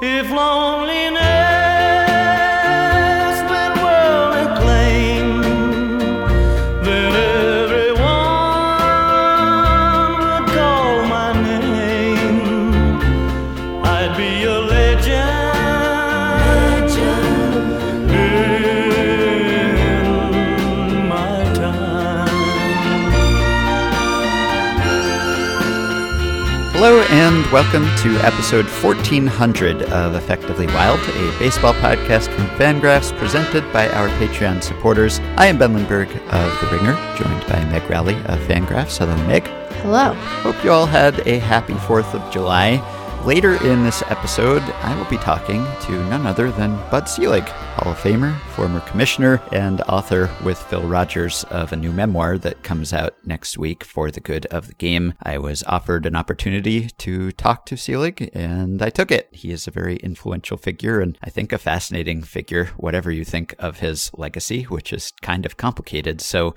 If loneliness welcome to episode 1400 of Effectively Wild, a baseball podcast from Fangraphs presented by our Patreon supporters. I am Ben Lindbergh of The Ringer, joined by Meg Rowley of Fangraphs. Hello, Meg. Hello. Hope you all had a happy 4th of July. Later in this episode, I will be talking to none other than Bud Selig, Hall of Famer, former commissioner, and author with Phil Rogers of a new memoir that comes out next week for the good of the game. I was offered an opportunity to talk to Selig, and I took it. He is a very influential figure, and I think a fascinating figure, whatever you think of his legacy, which is kind of complicated. So,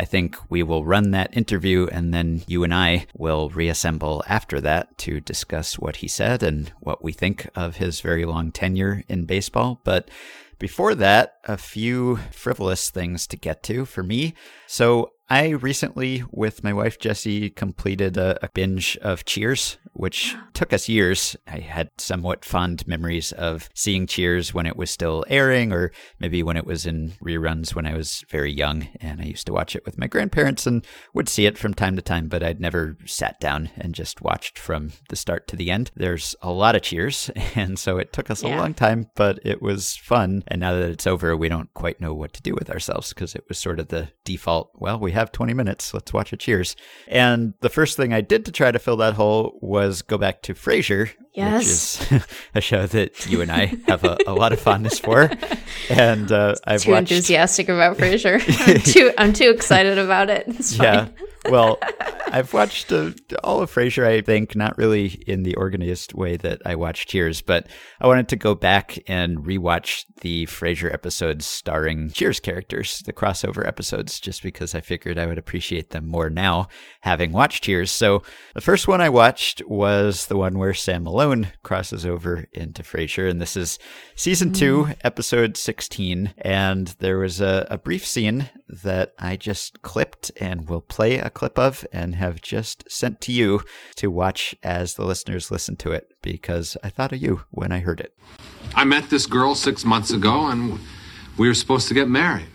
I think we will run that interview and then you and I will reassemble after that to discuss what he said and what we think of his very long tenure in baseball. But before that, a few frivolous things to get to for me. So, I recently, with my wife Jessie, completed a, a binge of Cheers, which took us years. I had somewhat fond memories of seeing Cheers when it was still airing, or maybe when it was in reruns when I was very young. And I used to watch it with my grandparents and would see it from time to time, but I'd never sat down and just watched from the start to the end. There's a lot of Cheers, and so it took us a long time, but it was fun. And now that it's over, we don't quite know what to do with ourselves because it was sort of the default, well, we have 20 minutes, let's watch a Cheers. And the first thing I did to try to fill that hole was go back to Frasier, Yes. which is a show that you and I have a, a lot of fondness for. And uh, I've Too watched. enthusiastic about Frasier. I'm too I'm too excited about it. Yeah. Well, I've watched uh, all of Frasier, I think, not really in the organized way that I watched Cheers, but I wanted to go back and rewatch the Frasier episodes starring Cheers characters, the crossover episodes, just because I figured I would appreciate them more now, having watched Cheers. So the first one I watched was the one where Sam Malone crosses over into Frasier, and this is season two, mm. episode 16. And there was a, a brief scene that I just clipped and will play a clip of and have just sent to you to watch as the listeners listen to it because I thought of you when I heard it. I met this girl six months ago and we were supposed to get married.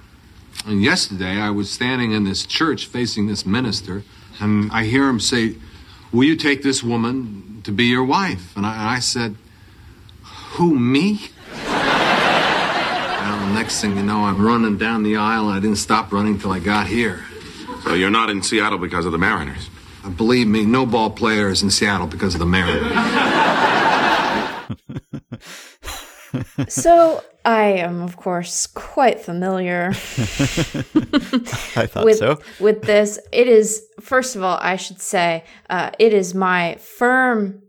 And yesterday I was standing in this church facing this minister and I hear him say, Will you take this woman to be your wife? And I, and I said, Who, me? well, the next thing you know, I'm running down the aisle and I didn't stop running till I got here. So you're not in Seattle because of the Mariners. And believe me, no ball player is in Seattle because of the Mariners. So I am of course quite familiar I thought with so. with this. It is first of all, I should say, uh, it is my firm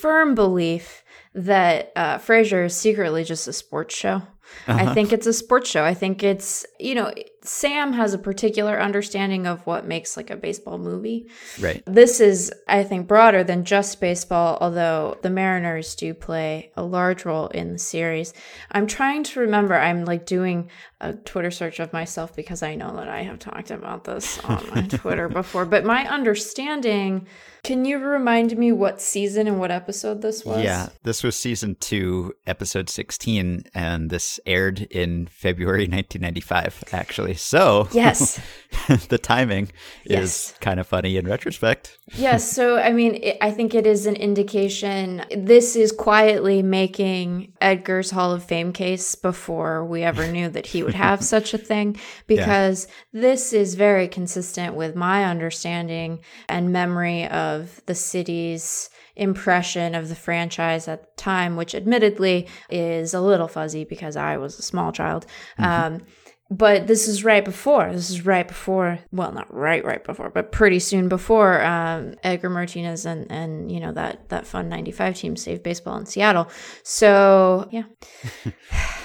firm belief that uh, Frasier is secretly just a sports show. I think it's a sports show. I think it's you know Sam has a particular understanding of what makes like a baseball movie. Right. This is, I think, broader than just baseball, although the Mariners do play a large role in the series. I'm trying to remember, I'm like doing a Twitter search of myself because I know that I have talked about this on my Twitter before. But my understanding, can you remind me what season and what episode this was? Yeah, this was season two, episode 16, and this aired in February 1995, actually. So, Yes. the timing Yes. is kind of funny in retrospect. yes so i mean it, i think it is an indication this is quietly making edgar's hall of fame case before we ever knew that he would have such a thing because this is very consistent with my understanding and memory of the city's impression of the franchise at the time which admittedly is a little fuzzy because i was a small child um, but this is right before. This is right before. Well, not right, right before, but pretty soon before um, Edgar Martinez and and you know that that fun '95 team saved baseball in Seattle. So yeah,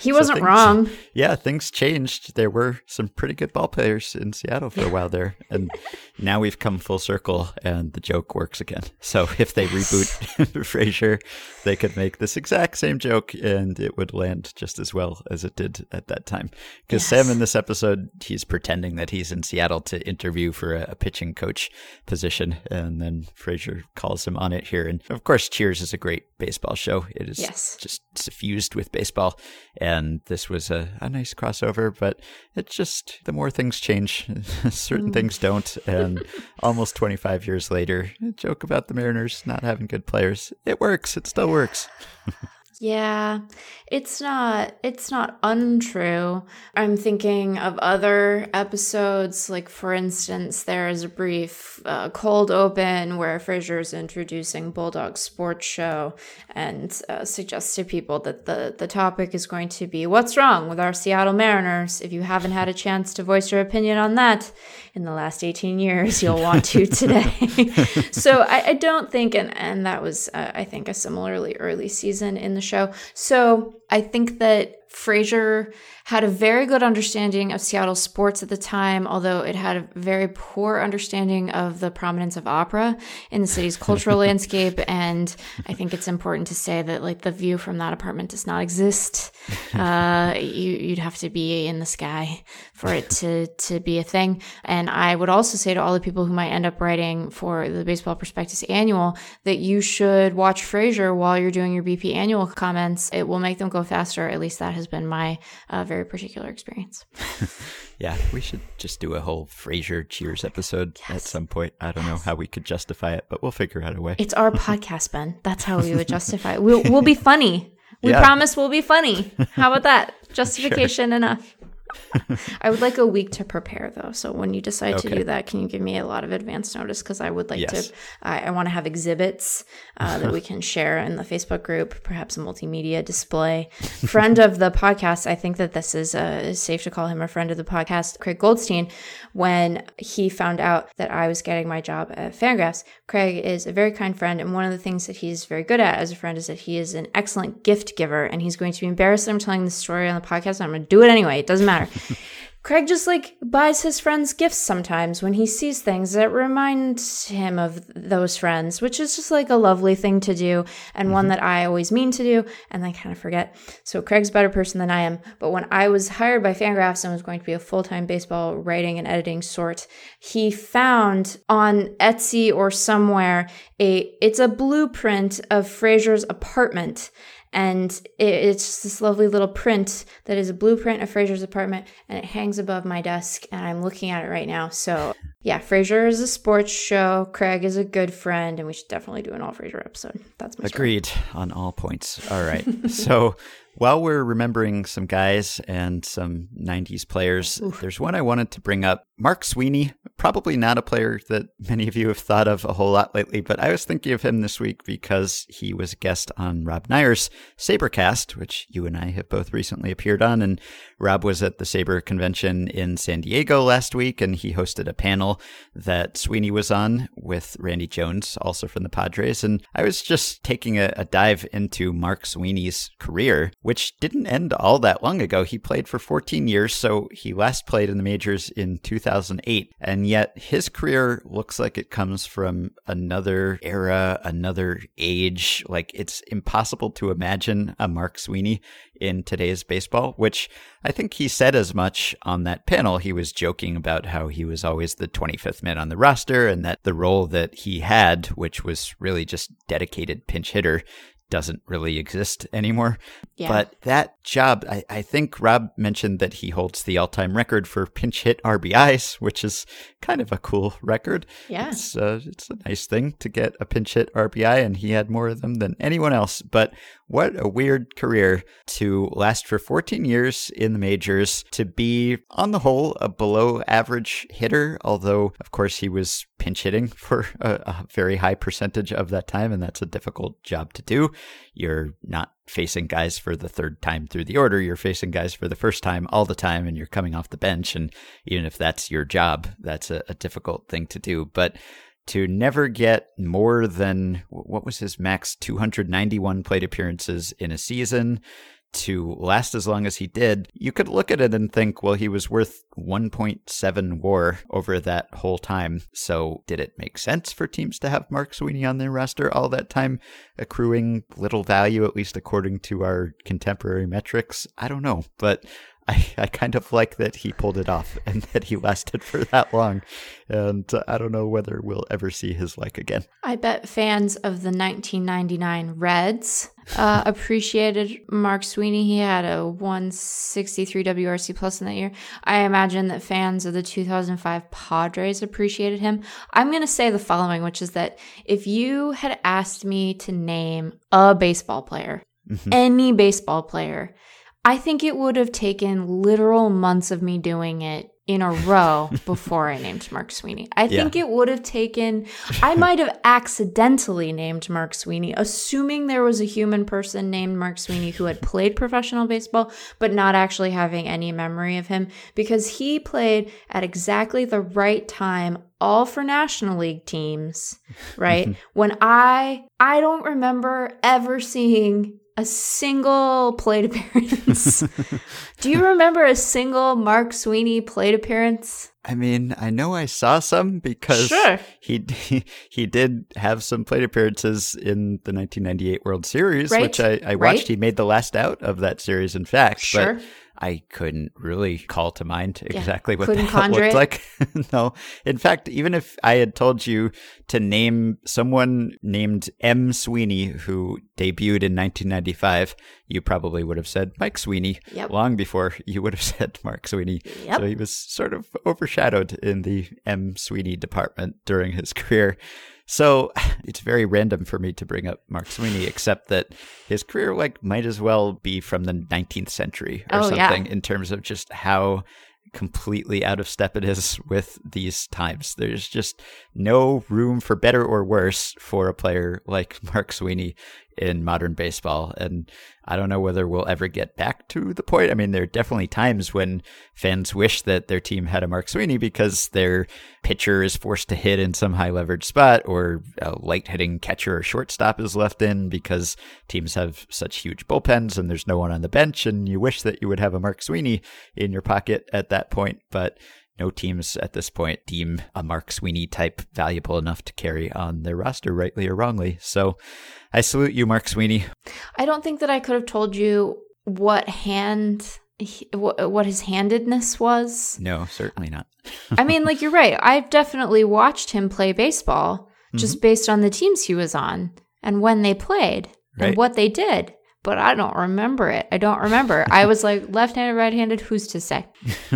He So wasn't things- wrong. Yeah, things changed. There were some pretty good ball players in Seattle for a while there, and now we've come full circle, and the joke works again. So if they reboot Frasier, they could make this exact same joke, and it would land just as well as it did at that time. Because Sam in this episode, he's pretending that he's in Seattle to interview for a, a pitching coach position, and then Frasier calls him on it here. And of course, Cheers is a great baseball show. It is Yes. just suffused with baseball. And this was a, a nice crossover, but it's just the more things change, certain hmm. things don't. And almost 25 years later, a joke about the Mariners not having good players. It works. It still works. Yeah, it's not it's not untrue. I'm thinking of other episodes, like for instance, there is a brief uh, cold open where Frasier is introducing Bulldog Sports Show and uh, suggests to people that the the topic is going to be what's wrong with our Seattle Mariners. If you haven't had a chance to voice your opinion on that in the last 18 years, you'll want to today. so I, I don't think, and and that was uh, I think a similarly early season in the show. So I think that Frasier had a very good understanding of Seattle sports at the time, although it had a very poor understanding of the prominence of opera in the city's cultural landscape. And I think it's important to say that like the view from that apartment does not exist. Uh, you, you'd have to be in the sky for it to to be a thing. And I would also say to all the people who might end up writing for the Baseball Prospectus Annual that you should watch Frasier while you're doing your BP Annual comments. It will make them go faster. At least that has been my uh, very particular experience. Yeah, we should just do a whole Frasier Cheers episode at some point. I don't know how we could justify it, but we'll figure out a way. It's our podcast, Ben. That's how we would justify it. We'll, we'll be funny. We Yeah. promise we'll be funny. How about that? Justification enough. I would like a week to prepare though. So when you decide to do that, can you give me a lot of advance notice? Because I would like Yes. to, I, I want to have exhibits uh, that we can share in the Facebook group, perhaps a multimedia display. Friend of the podcast, I think that this is uh, safe to call him a friend of the podcast, Craig Goldstein. When he found out that I was getting my job at Fangraphs, Craig is a very kind friend. And one of the things that he's very good at as a friend is that he is an excellent gift giver. And he's going to be embarrassed that I'm telling this story on the podcast. I'm going to do it anyway. It doesn't matter. Craig just like buys his friends gifts sometimes when he sees things that remind him of those friends, which is just like a lovely thing to do and one mm-hmm. that I always mean to do and I kind of forget. So Craig's a better person than I am. But when I was hired by Fangraphs and was going to be a full time baseball writing and editing sort, he found on Etsy or somewhere a it's a blueprint of Frasier's apartment and it, it's just this lovely little print that is a blueprint of Frasier's apartment, and it hangs above my desk, and I'm looking at it right now. So yeah, Frasier is a sports show. Craig is a good friend, and we should definitely do an all Frasier episode. That's my story. Agreed on all points. All right. so while we're remembering some guys and some 90s players, there's one I wanted to bring up. Mark Sweeney, probably not a player that many of you have thought of a whole lot lately, but I was thinking of him this week because he was a guest on Rob Neyer's SABRcast, which you and I have both recently appeared on. And Rob was at the SABR convention in San Diego last week, and he hosted a panel that Sweeney was on with Randy Jones, also from the Padres. And I was just taking a, a dive into Mark Sweeney's career, which didn't end all that long ago. He played for 14 years, so he last played in the majors in 2008. And yet his career looks like it comes from another era, another age. Like it's impossible to imagine a Mark Sweeney in today's baseball, which I think he said as much on that panel. He was joking about how he was always the 25th man on the roster and that the role that he had, which was really just dedicated pinch hitter, doesn't really exist anymore. Yeah. But that job, I, I think Rob mentioned that he holds the all time record for pinch hit RBIs, which is kind of a cool record. Yeah. It's, uh, it's a nice thing to get a pinch hit RBI, and he had more of them than anyone else. But what a weird career to last for 14 years in the majors, to be, on the whole, a below average hitter, although, of course, he was pinch hitting for a, a very high percentage of that time, and that's a difficult job to do. You're not facing guys for the third time through the order. You're facing guys for the first time all the time, and you're coming off the bench. And even if that's your job, that's a, a difficult thing to do. But to never get more than what was his max 291 plate appearances in a season to last as long as he did, you could look at it and think, well, he was worth 1.7 WAR over that whole time. So did it make sense for teams to have Mark Sweeney on their roster all that time, accruing little value, at least according to our contemporary metrics? I don't know. But I, I kind of like that he pulled it off and that he lasted for that long. And uh, I don't know whether we'll ever see his like again. I bet fans of the 1999 Reds uh, appreciated Mark Sweeney. He had a 163 WRC plus in that year. I imagine that fans of the 2005 Padres appreciated him. I'm going to say the following, which is that if you had asked me to name a baseball player, any baseball player, I think it would have taken literal months of me doing it in a row before I named Mark Sweeney. I think it would have taken, I might have accidentally named Mark Sweeney, assuming there was a human person named Mark Sweeney who had played professional baseball, but not actually having any memory of him because he played at exactly the right time all for national league teams right when i i don't remember ever seeing a single plate appearance. Do you remember a single Mark Sweeney plate appearance? I mean, I know I saw some because Sure. he, he he did have some plate appearances in the 1998 World Series, Right, which I, I watched. right. He made the last out of that series, in fact. Sure. But I couldn't really call to mind exactly what couldn't that looked it? like. no, in fact, even if I had told you to name someone named M. Sweeney who debuted in 1995, you probably would have said Mike Sweeney Yep. long before you would have said Mark Sweeney. Yep. So he was sort of overshadowed in the M. Sweeney department during his career. So it's very random for me to bring up Mark Sweeney, except that his career like might as well be from the 19th century or Oh, yeah. something in terms of just how completely out of step it is with these times. There's just no room for better or worse for a player like Mark Sweeney in modern baseball. And I don't know whether we'll ever get back to the point. I mean, there are definitely times when fans wish that their team had a Mark Sweeney because their pitcher is forced to hit in some high leverage spot or a light hitting catcher or shortstop is left in because teams have such huge bullpens and there's no one on the bench. And you wish that you would have a Mark Sweeney in your pocket at that point. But no teams at this point deem a Mark Sweeney type valuable enough to carry on their roster, rightly or wrongly. So I salute you, Mark Sweeney. I don't think that I could have told you what hand what his handedness was. No, certainly not. I mean, like you're right. I've definitely watched him play baseball just Mm-hmm. based on the teams he was on and when they played Right. and what they did. But I don't remember it. I don't remember. I was like left-handed, right-handed. Who's to say?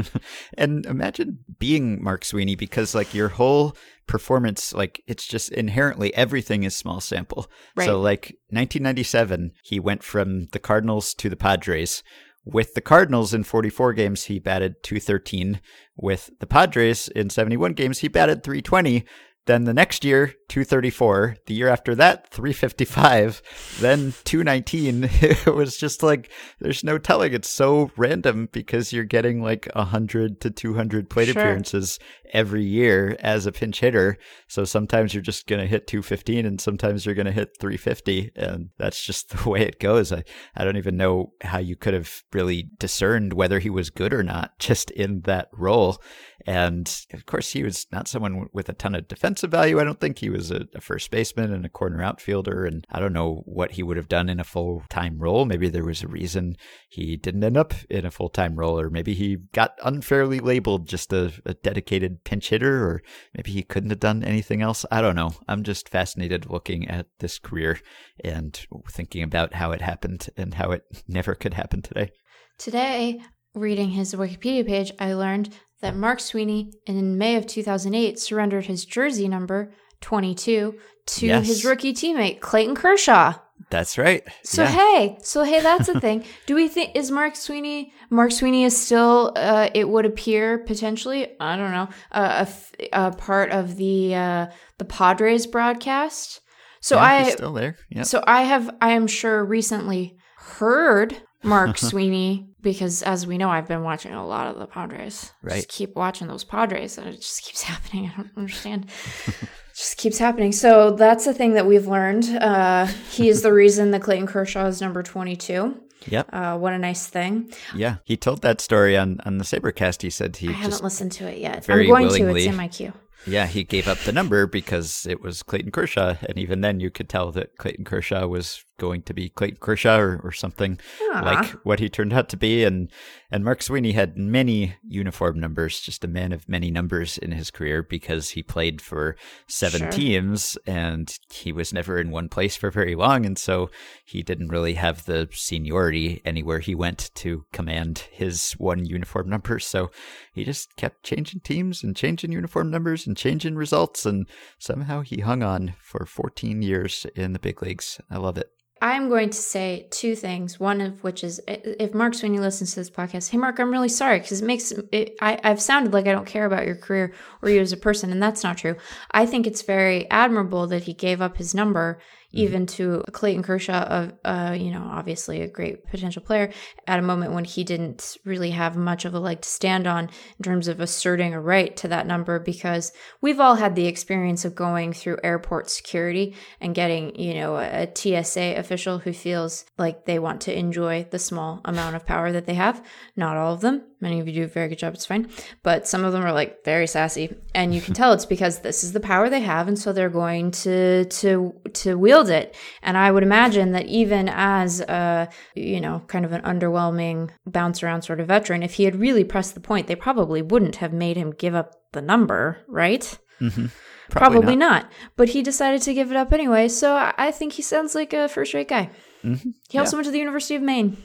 and imagine being Mark Sweeney because like your whole performance like it's just inherently everything is small sample. Right. So like 1997 he went from the Cardinals to the Padres. With the Cardinals in 44 games he batted 213. With the Padres in 71 games he batted 320. Then the next year, 234. The year after that, 355. Then 219. It was just like, there's no telling. It's so random because you're getting like 100 to 200 plate Sure. appearances every year as a pinch hitter. So sometimes you're just going to hit 215 and sometimes you're going to hit 350. And that's just the way it goes. I, I don't even know how you could have really discerned whether he was good or not just in that role. And of course, he was not someone with a ton of defensive value. I don't think he was a, a first baseman and a corner outfielder. And I don't know what he would have done in a full time role. Maybe there was a reason he didn't end up in a full time role, or maybe he got unfairly labeled just a, a dedicated pinch hitter, or maybe he couldn't have done anything else. I don't know. I'm just fascinated looking at this career and thinking about how it happened and how it never could happen today. Today, reading his Wikipedia page, I learned that Mark Sweeney in May of 2008 surrendered his jersey number 22 to Yes. his rookie teammate Clayton Kershaw. That's right. So Yeah. hey, so hey, that's the thing. Do we think is Mark Sweeney? Mark Sweeney is still. Uh, it would appear potentially. I don't know. Uh, a, part of the uh, the Padres broadcast. So Yeah, I still there. Yeah. so I have I am sure recently heard Mark Sweeney, because as we know, I've been watching a lot of the Padres. Right. Just keep watching those Padres, and it just keeps happening. I don't understand. just keeps happening. So that's the thing that we've learned. Uh, he is the reason that Clayton Kershaw is number 22. Yep. Uh, what a nice thing. Yeah. He told that story on, on the SABRcast. He said he I haven't listened to it yet. very I'm going to. willingly- It's in my queue. Yeah, he gave up the number because it was Clayton Kershaw, and even then, you could tell that Clayton Kershaw was going to be Clayton Kershaw or, or something Aw. like what he turned out to be. And and Mark Sweeney had many uniform numbers, just a man of many numbers in his career because he played for seven Sure. teams, and he was never in one place for very long, and so he didn't really have the seniority anywhere he went to command his one uniform number. So he just kept changing teams and changing uniform numbers and changing results, and somehow he hung on for 14 years in the big leagues. I love it. I'm going to say two things. One of which is if Mark Sweeney listens to this podcast, hey Mark, I'm really sorry because it makes it, I, I've sounded like I don't care about your career or you as a person, and that's not true. I think it's very admirable that he gave up his number even to Clayton Kershaw, of uh, you know, obviously a great potential player, at a moment when he didn't really have much of a leg to stand on in terms of asserting a right to that number. Because we've all had the experience of going through airport security and getting, you know, a TSA official who feels like they want to enjoy the small amount of power that they have. Not all of them. Many of you do a very good job. It's fine. But some of them are like very sassy, and you can tell it's because this is the power they have, and so they're going to to to wield it. And I would imagine that even as a you know kind of an underwhelming bounce around sort of veteran, if he had really pressed the point, they probably wouldn't have made him give up the number, right? Mm-hmm. Probably, not. But he decided to give it up anyway. So I think he sounds like a first rate guy. Mm-hmm. He also went to the University of Maine.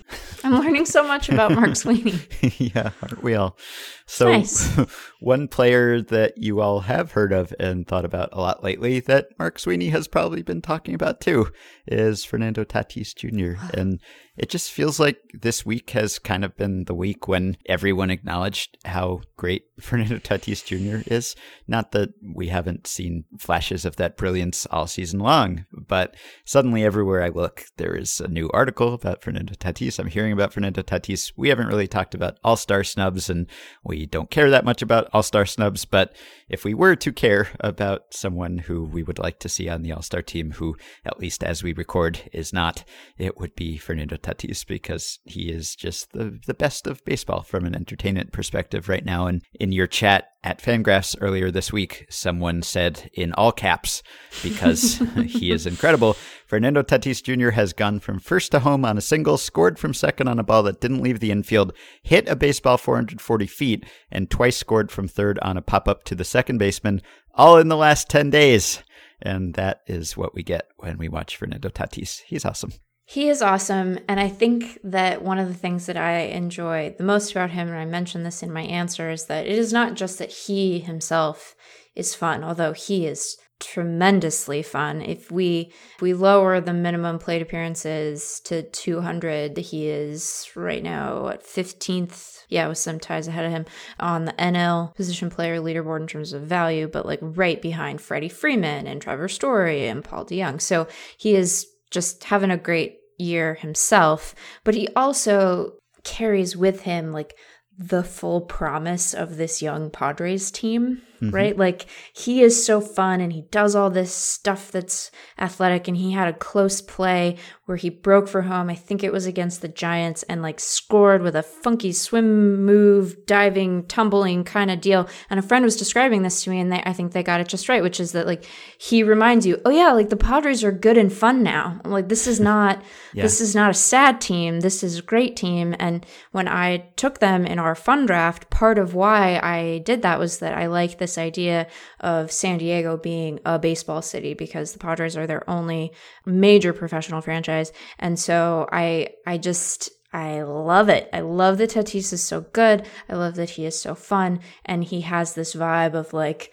I'm learning so much about Mark Sweeney. yeah, aren't we all? So, nice. one player that you all have heard of and thought about a lot lately that Mark Sweeney has probably been talking about too is Fernando Tatis Jr. and it just feels like this week has kind of been the week when everyone acknowledged how great Fernando Tatis Jr. is. Not that we haven't seen flashes of that brilliance all season long, but suddenly everywhere I look, there is a new article about Fernando Tatis. I'm hearing about Fernando Tatis. We haven't really talked about all star snubs, and we don't care that much about all star snubs. But if we were to care about someone who we would like to see on the all star team, who, at least as we record, is not, it would be Fernando Tatis because he is just the, the best of baseball from an entertainment perspective right now. And in your chat, at Fangraphs earlier this week, someone said in all caps, because he is incredible, Fernando Tatis Jr. has gone from first to home on a single, scored from second on a ball that didn't leave the infield, hit a baseball 440 feet, and twice scored from third on a pop up to the second baseman, all in the last 10 days. And that is what we get when we watch Fernando Tatis. He's awesome. He is awesome. And I think that one of the things that I enjoy the most about him, and I mentioned this in my answer, is that it is not just that he himself is fun, although he is tremendously fun. If we if we lower the minimum plate appearances to 200, he is right now at 15th. Yeah, with some ties ahead of him on the NL position player leaderboard in terms of value, but like right behind Freddie Freeman and Trevor Story and Paul DeJong. So he is just having a great year himself, but he also carries with him like the full promise of this young Padres team, Mm-hmm. right? Like he is so fun and he does all this stuff that's athletic and he had a close play where he broke for home. I think it was against the Giants and like scored with a funky swim move, diving, tumbling kind of deal. And a friend was describing this to me and they, I think they got it just right, which is that like he reminds you, oh yeah, like the Padres are good and fun now. Like this is not this is not a sad team. This is a great team. And when I took them in our fun draft, part of why I did that was that I like this idea of San Diego being a baseball city because the Padres are their only major professional franchise. And so I I just I love it. I love that Tatis is so good. I love that he is so fun and he has this vibe of like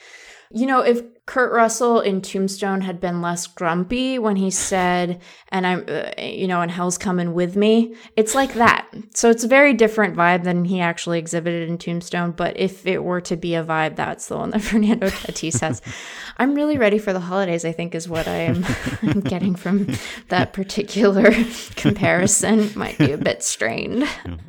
you know, if Kurt Russell in Tombstone had been less grumpy when he said, and I'm, uh, you know, and hell's coming with me. It's like that. So it's a very different vibe than he actually exhibited in Tombstone. But if it were to be a vibe, that's the one that Fernando Tatis has. I'm really ready for the holidays, I think, is what I am getting from that particular comparison. Might be a bit strained.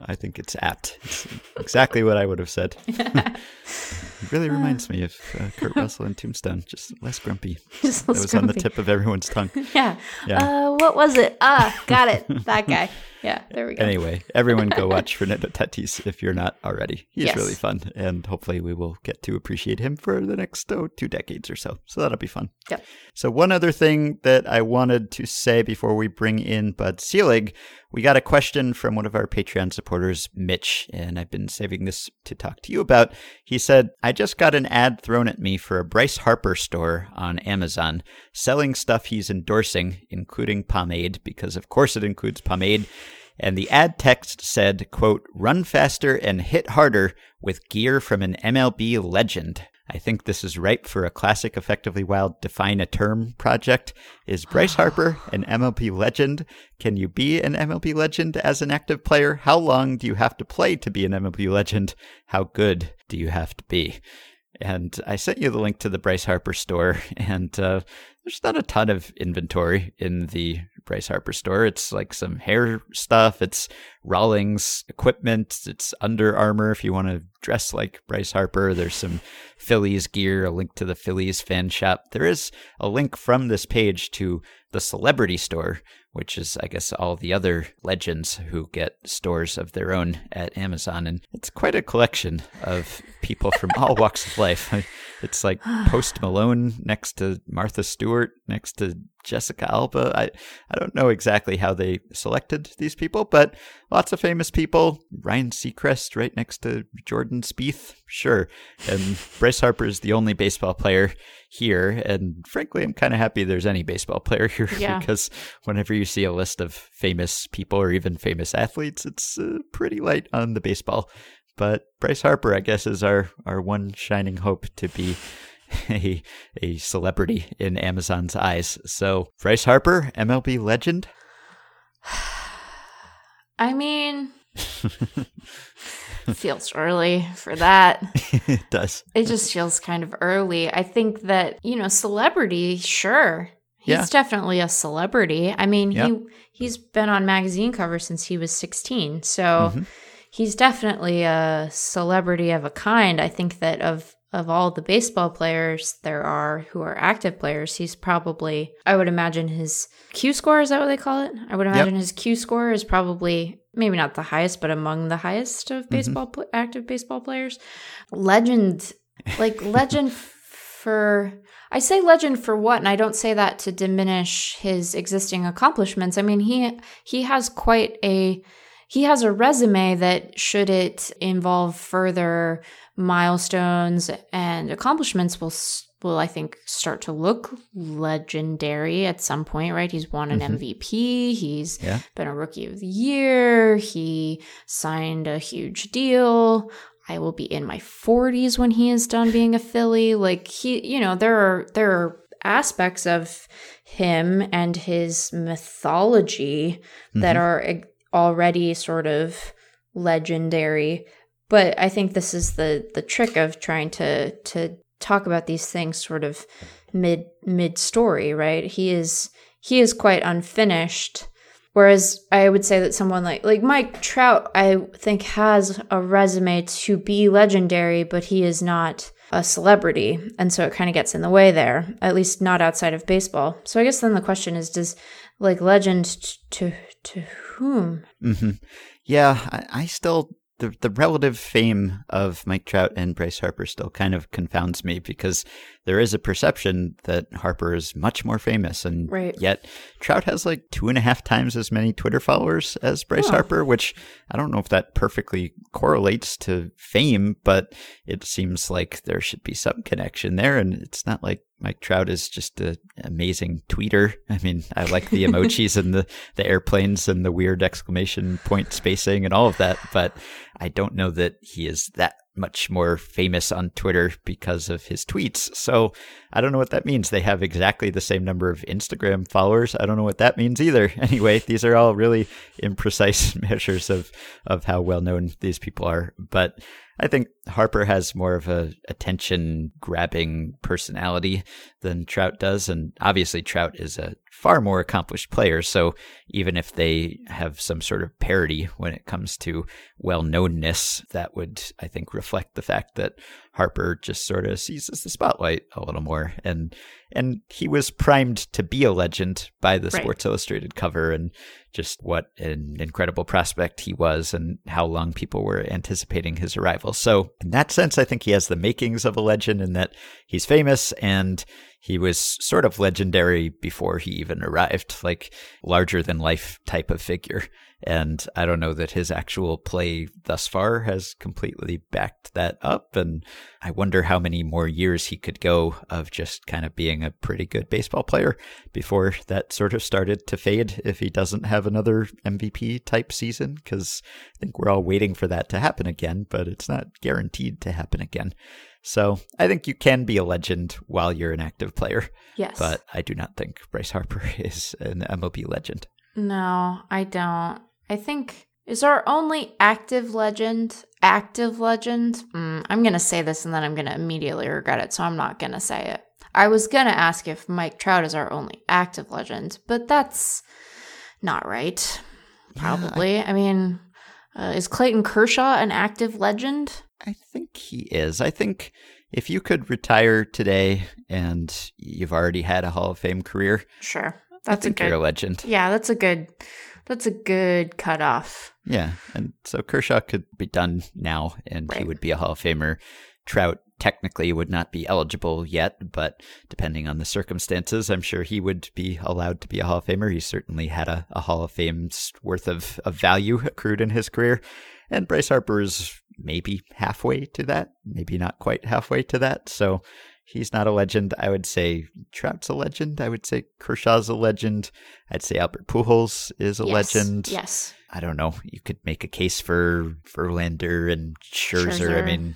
I think it's apt. It's exactly what I would have said. it really reminds me of uh, Kurt Russell in Tombstone, just less grumpy. Just less was on the tip of everyone's tongue. Yeah. Yeah. Uh, what was it? Ah, got it. That guy. Yeah, there we go. Anyway, everyone go watch Fernando Tatis if you're not already. He's Yes. really fun, and hopefully we will get to appreciate him for the next oh, two decades or so. So that'll be fun. Yep. So one other thing that I wanted to say before we bring in Bud Selig, we got a question from one of our Patreon supporters, Mitch, and I've been saving this to talk to you about. He said, I just got an ad thrown at me for a Bryce Harper store on Amazon selling stuff he's endorsing, including pomade, because of course it includes pomade. And the ad text said, quote, run faster and hit harder with gear from an MLB legend. I think this is ripe for a classic Effectively Wild Define a Term project. Is Bryce Harper an MLB legend? Can you be an MLB legend as an active player? How long do you have to play to be an MLB legend? How good do you have to be? And I sent you the link to the Bryce Harper store, and uh, there's not a ton of inventory in the Bryce Harper store. It's like some hair stuff, it's Rawlings equipment, it's Under Armour if you want to dress like Bryce Harper. There's some Phillies gear, a link to the Phillies fan shop. There is a link from this page to the celebrity store, which is, I guess, all the other legends who get stores of their own at Amazon. And it's quite a collection of people from all walks of life. It's like Post Malone next to Martha Stewart, next to Jessica Alba. I, I don't know exactly how they selected these people, but lots of famous people. Ryan Seacrest right next to Jordan Spieth, sure. And Bryce Harper is the only baseball player here. And frankly, I'm kind of happy there's any baseball player here Yeah. because whenever you see a list of famous people or even famous athletes, it's uh, pretty light on the baseball. But Bryce Harper, I guess, is our, our one shining hope to be a, a celebrity in Amazon's eyes. So, Bryce Harper, MLB legend. I mean, feels early for that. it does. It just feels kind of early. I think that, you know, celebrity, sure. He's Yeah. definitely a celebrity. I mean, Yep. he he's been on magazine covers since he was 16. So Mm-hmm. he's definitely a celebrity of a kind. I think that of of all the baseball players there are who are active players, he's probably I would imagine his Q score is that what they call it? I would imagine his Q score is probably maybe not the highest, but among the highest Mm-hmm. of baseball pl- active baseball players. Legend, like legend for I say legend for what, and I don't say that to diminish his existing accomplishments. I mean he he has quite a he has a resume that should it involve further milestones and accomplishments will will I think start to look legendary at some point, right? He's won an mm-hmm. MVP, he's Yeah. been a rookie of the year, he signed a huge deal. I will be in my 40s when he is done being a Philly. Like he, you know, there are there are aspects of him and his mythology that mm-hmm. are already sort of legendary. But I think this is the the trick of trying to to talk about these things sort of mid mid story, right? He is he is quite unfinished. Whereas I would say that someone like like Mike Trout, I think has a resume to be legendary, but he is not a celebrity, and so it kind of gets in the way there. At least not outside of baseball. So I guess then the question is, does like legend to to whom? hmm Yeah, I, I still the the relative fame of Mike Trout and Bryce Harper still kind of confounds me because there is a perception that Harper is much more famous, and Right. yet Trout has like two and a half times as many Twitter followers as Bryce Oh. Harper, which I don't know if that perfectly correlates to fame, but it seems like there should be some connection there, and it's not like Mike Trout is just an amazing tweeter. I mean, I like the emojis and the, the airplanes and the weird exclamation point spacing and all of that, but I don't know that he is that much more famous on Twitter because of his tweets. So I don't know what that means. They have exactly the same number of Instagram followers. I don't know what that means either. Anyway, these are all really imprecise measures of of how well known these people are. But I think Harper has more of a attention grabbing personality than Trout does. And obviously, Trout is a far more accomplished players. So even if they have some sort of parity when it comes to well knownness, that would, I think, reflect the fact that Harper just sort of seizes the spotlight a little more. And and he was primed to be a legend by the Right. Sports Illustrated cover and just what an incredible prospect he was and how long people were anticipating his arrival. So in that sense, I think he has the makings of a legend in that he's famous and he was sort of legendary before he even arrived, like larger than life type of figure. And I don't know that his actual play thus far has completely backed that up. And I wonder how many more years he could go of just kind of being a pretty good baseball player before that sort of started to fade if he doesn't have another MVP type season. Because I think we're all waiting for that to happen again, but it's not guaranteed to happen again. So I think you can be a legend while you're an active player, Yes. but I do not think Bryce Harper is an MLB legend. No, I don't. I think is our only active legend active legend. Mm, I'm gonna say this and then I'm gonna immediately regret it, so I'm not gonna say it. I was gonna ask if Mike Trout is our only active legend, but that's not right. Probably. I, mean, uh, is Clayton Kershaw an active legend? I think he is. I think if you could retire today and you've already had a Hall of Fame career, Sure, that's a think you're a good. legend. Yeah, that's a good. That's a good cutoff. Yeah, and so Kershaw could be done now, and he would be a Hall of Famer. Trout technically would not be eligible yet, but depending on the circumstances, I'm sure he would be allowed to be a Hall of Famer. He certainly had a, a Hall of Fame's worth of, of value accrued in his career, and Bryce Harper is maybe halfway to that, maybe not quite halfway to that. So he's not a legend. I would say Trout's a legend. I would say Kershaw's a legend. I'd say Albert Pujols is a Yes, legend. Yes. I don't know. You could make a case for Verlander and Scherzer. I mean,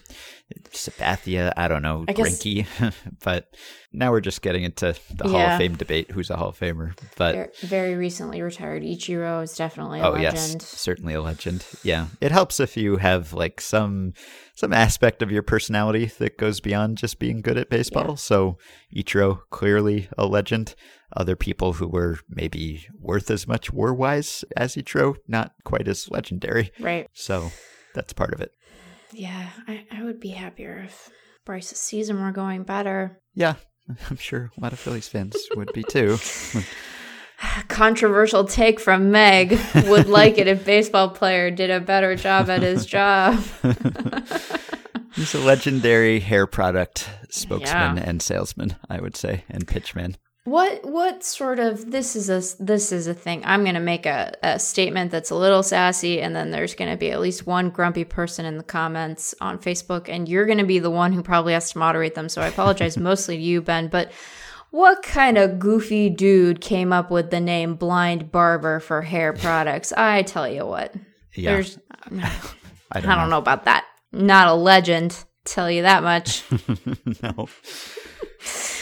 Sabathia. I don't know. I guess- but now we're just getting into the Hall of Fame debate. Who's a Hall of Famer? But Very, very recently retired Ichiro is definitely a oh legend. yes, certainly a legend. Yeah, it helps if you have like some some aspect of your personality that goes beyond just being good at baseball. Yeah. So Ichiro clearly a legend. Other people who were maybe worth as much WAR wise as Ichiro, not quite as legendary. Right. So that's part of it. Yeah, I, I would be happier if Bryce's season were going better. Yeah, I'm sure a lot of Phillies fans would be too. Controversial take from Meg would like it if baseball player did a better job at his job. He's a legendary hair product spokesman Yeah. and salesman, I would say, and pitchman. What what sort of this is a this is a thing. I'm gonna make a, a statement that's a little sassy, and then there's gonna be at least one grumpy person in the comments on Facebook, and you're gonna be the one who probably has to moderate them. So I apologize mostly to you, Ben. But what kind of goofy dude came up with the name Blind Barber for hair products? I tell you what, Yeah, there's I don't, I don't know about that. Not a legend, tell you that much. know.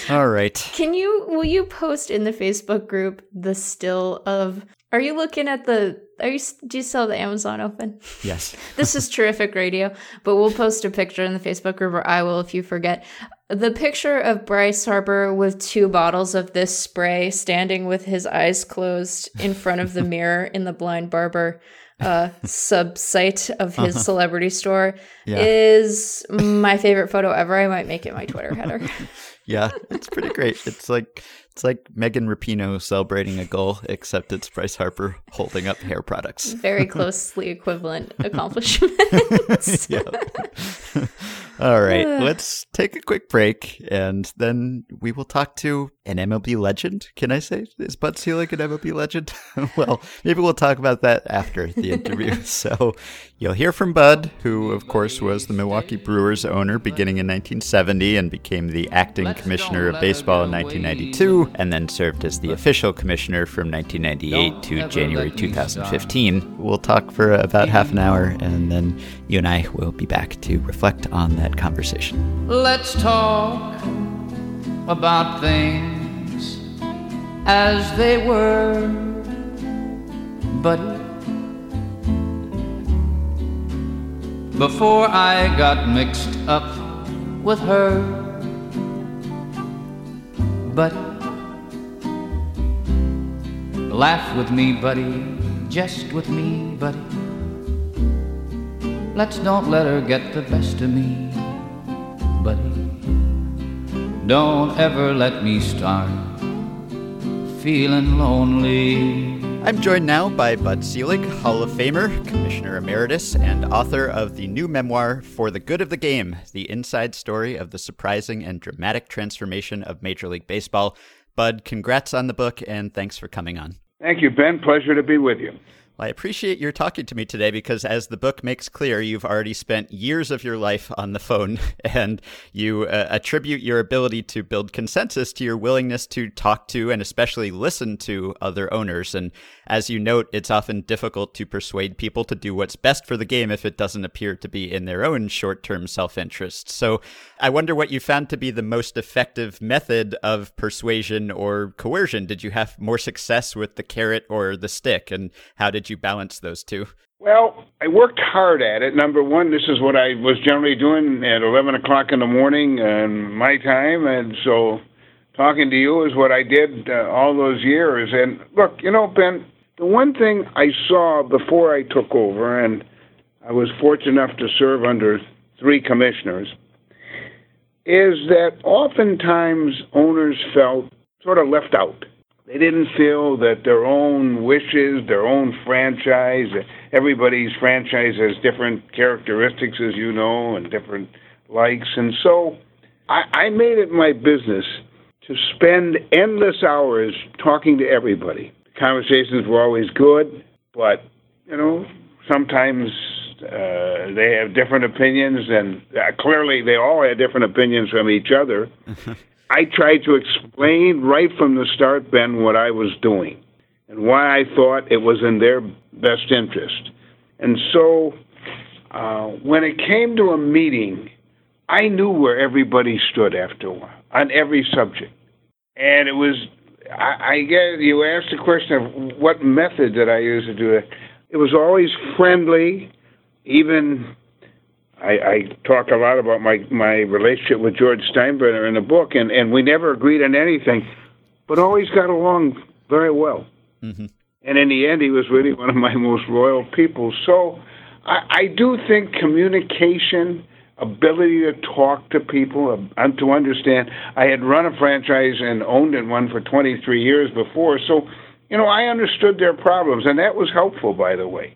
All right. Can you will you post in the Facebook group the still of are you looking at the are you do you still have the Amazon open? Yes. This is terrific radio, but we'll post a picture in the Facebook group or I will if you forget. The picture of Bryce Harper with two bottles of this spray standing with his eyes closed in front of the mirror in the blind barber uh sub site of his celebrity store Yeah. is my favorite photo ever. I might make it my Twitter header. Yeah, it's pretty great. It's like it's like Megan Rapinoe celebrating a goal, except it's Bryce Harper holding up hair products. very closely equivalent accomplishment. yeah. All right, let's take a quick break and then we will talk to an MLB legend. Can I say? Is Bud Selig an MLB legend? well, maybe we'll talk about that after the interview. so you'll hear from Bud, who, of course, was the Milwaukee Brewers owner beginning in 1970 and became the acting commissioner of baseball in 1992, and then served as the official commissioner from 1998 to January 2015. We'll talk for about half an hour, and then you and I will be back to reflect on that conversation. Let's talk about things as they were, buddy. Before I got mixed up with her, buddy. Laugh with me, buddy, jest with me, buddy. Let's don't let her get the best of me, buddy. Don't ever let me start feeling lonely. I'm joined now by Bud Selig, Hall of Famer, Commissioner Emeritus, and author of the new memoir, For the Good of the Game The Inside Story of the Surprising and Dramatic Transformation of Major League Baseball. Bud, congrats on the book, and thanks for coming on. Thank you, Ben. Pleasure to be with you. I appreciate your talking to me today because, as the book makes clear, you've already spent years of your life on the phone and you uh, attribute your ability to build consensus to your willingness to talk to and especially listen to other owners. And as you note, it's often difficult to persuade people to do what's best for the game if it doesn't appear to be in their own short term self interest. So I wonder what you found to be the most effective method of persuasion or coercion. Did you have more success with the carrot or the stick? And how did you balance those two? Well, I worked hard at it. Number one, this is what I was generally doing at 11 o'clock in the morning and my time. And so talking to you is what I did uh, all those years. And look, you know, Ben, the one thing I saw before I took over, and I was fortunate enough to serve under three commissioners, is that oftentimes owners felt sort of left out. They didn't feel that their own wishes, their own franchise, everybody's franchise has different characteristics, as you know, and different likes. And so I, I made it my business to spend endless hours talking to everybody. Conversations were always good, but, you know, sometimes uh, they have different opinions, and uh, clearly they all had different opinions from each other. I tried to explain right from the start, Ben, what I was doing and why I thought it was in their best interest. And so uh, when it came to a meeting, I knew where everybody stood after a while on every subject. And it was, I, I guess you asked the question of what method did I use to do it. It was always friendly, even I, I talk a lot about my my relationship with George Steinbrenner in the book, and and we never agreed on anything, but always got along very well. Mm-hmm. And in the end, he was really one of my most loyal people. So I, I do think communication, ability to talk to people, and to understand. I had run a franchise and owned in one for 23 years before, so you know I understood their problems, and that was helpful, by the way.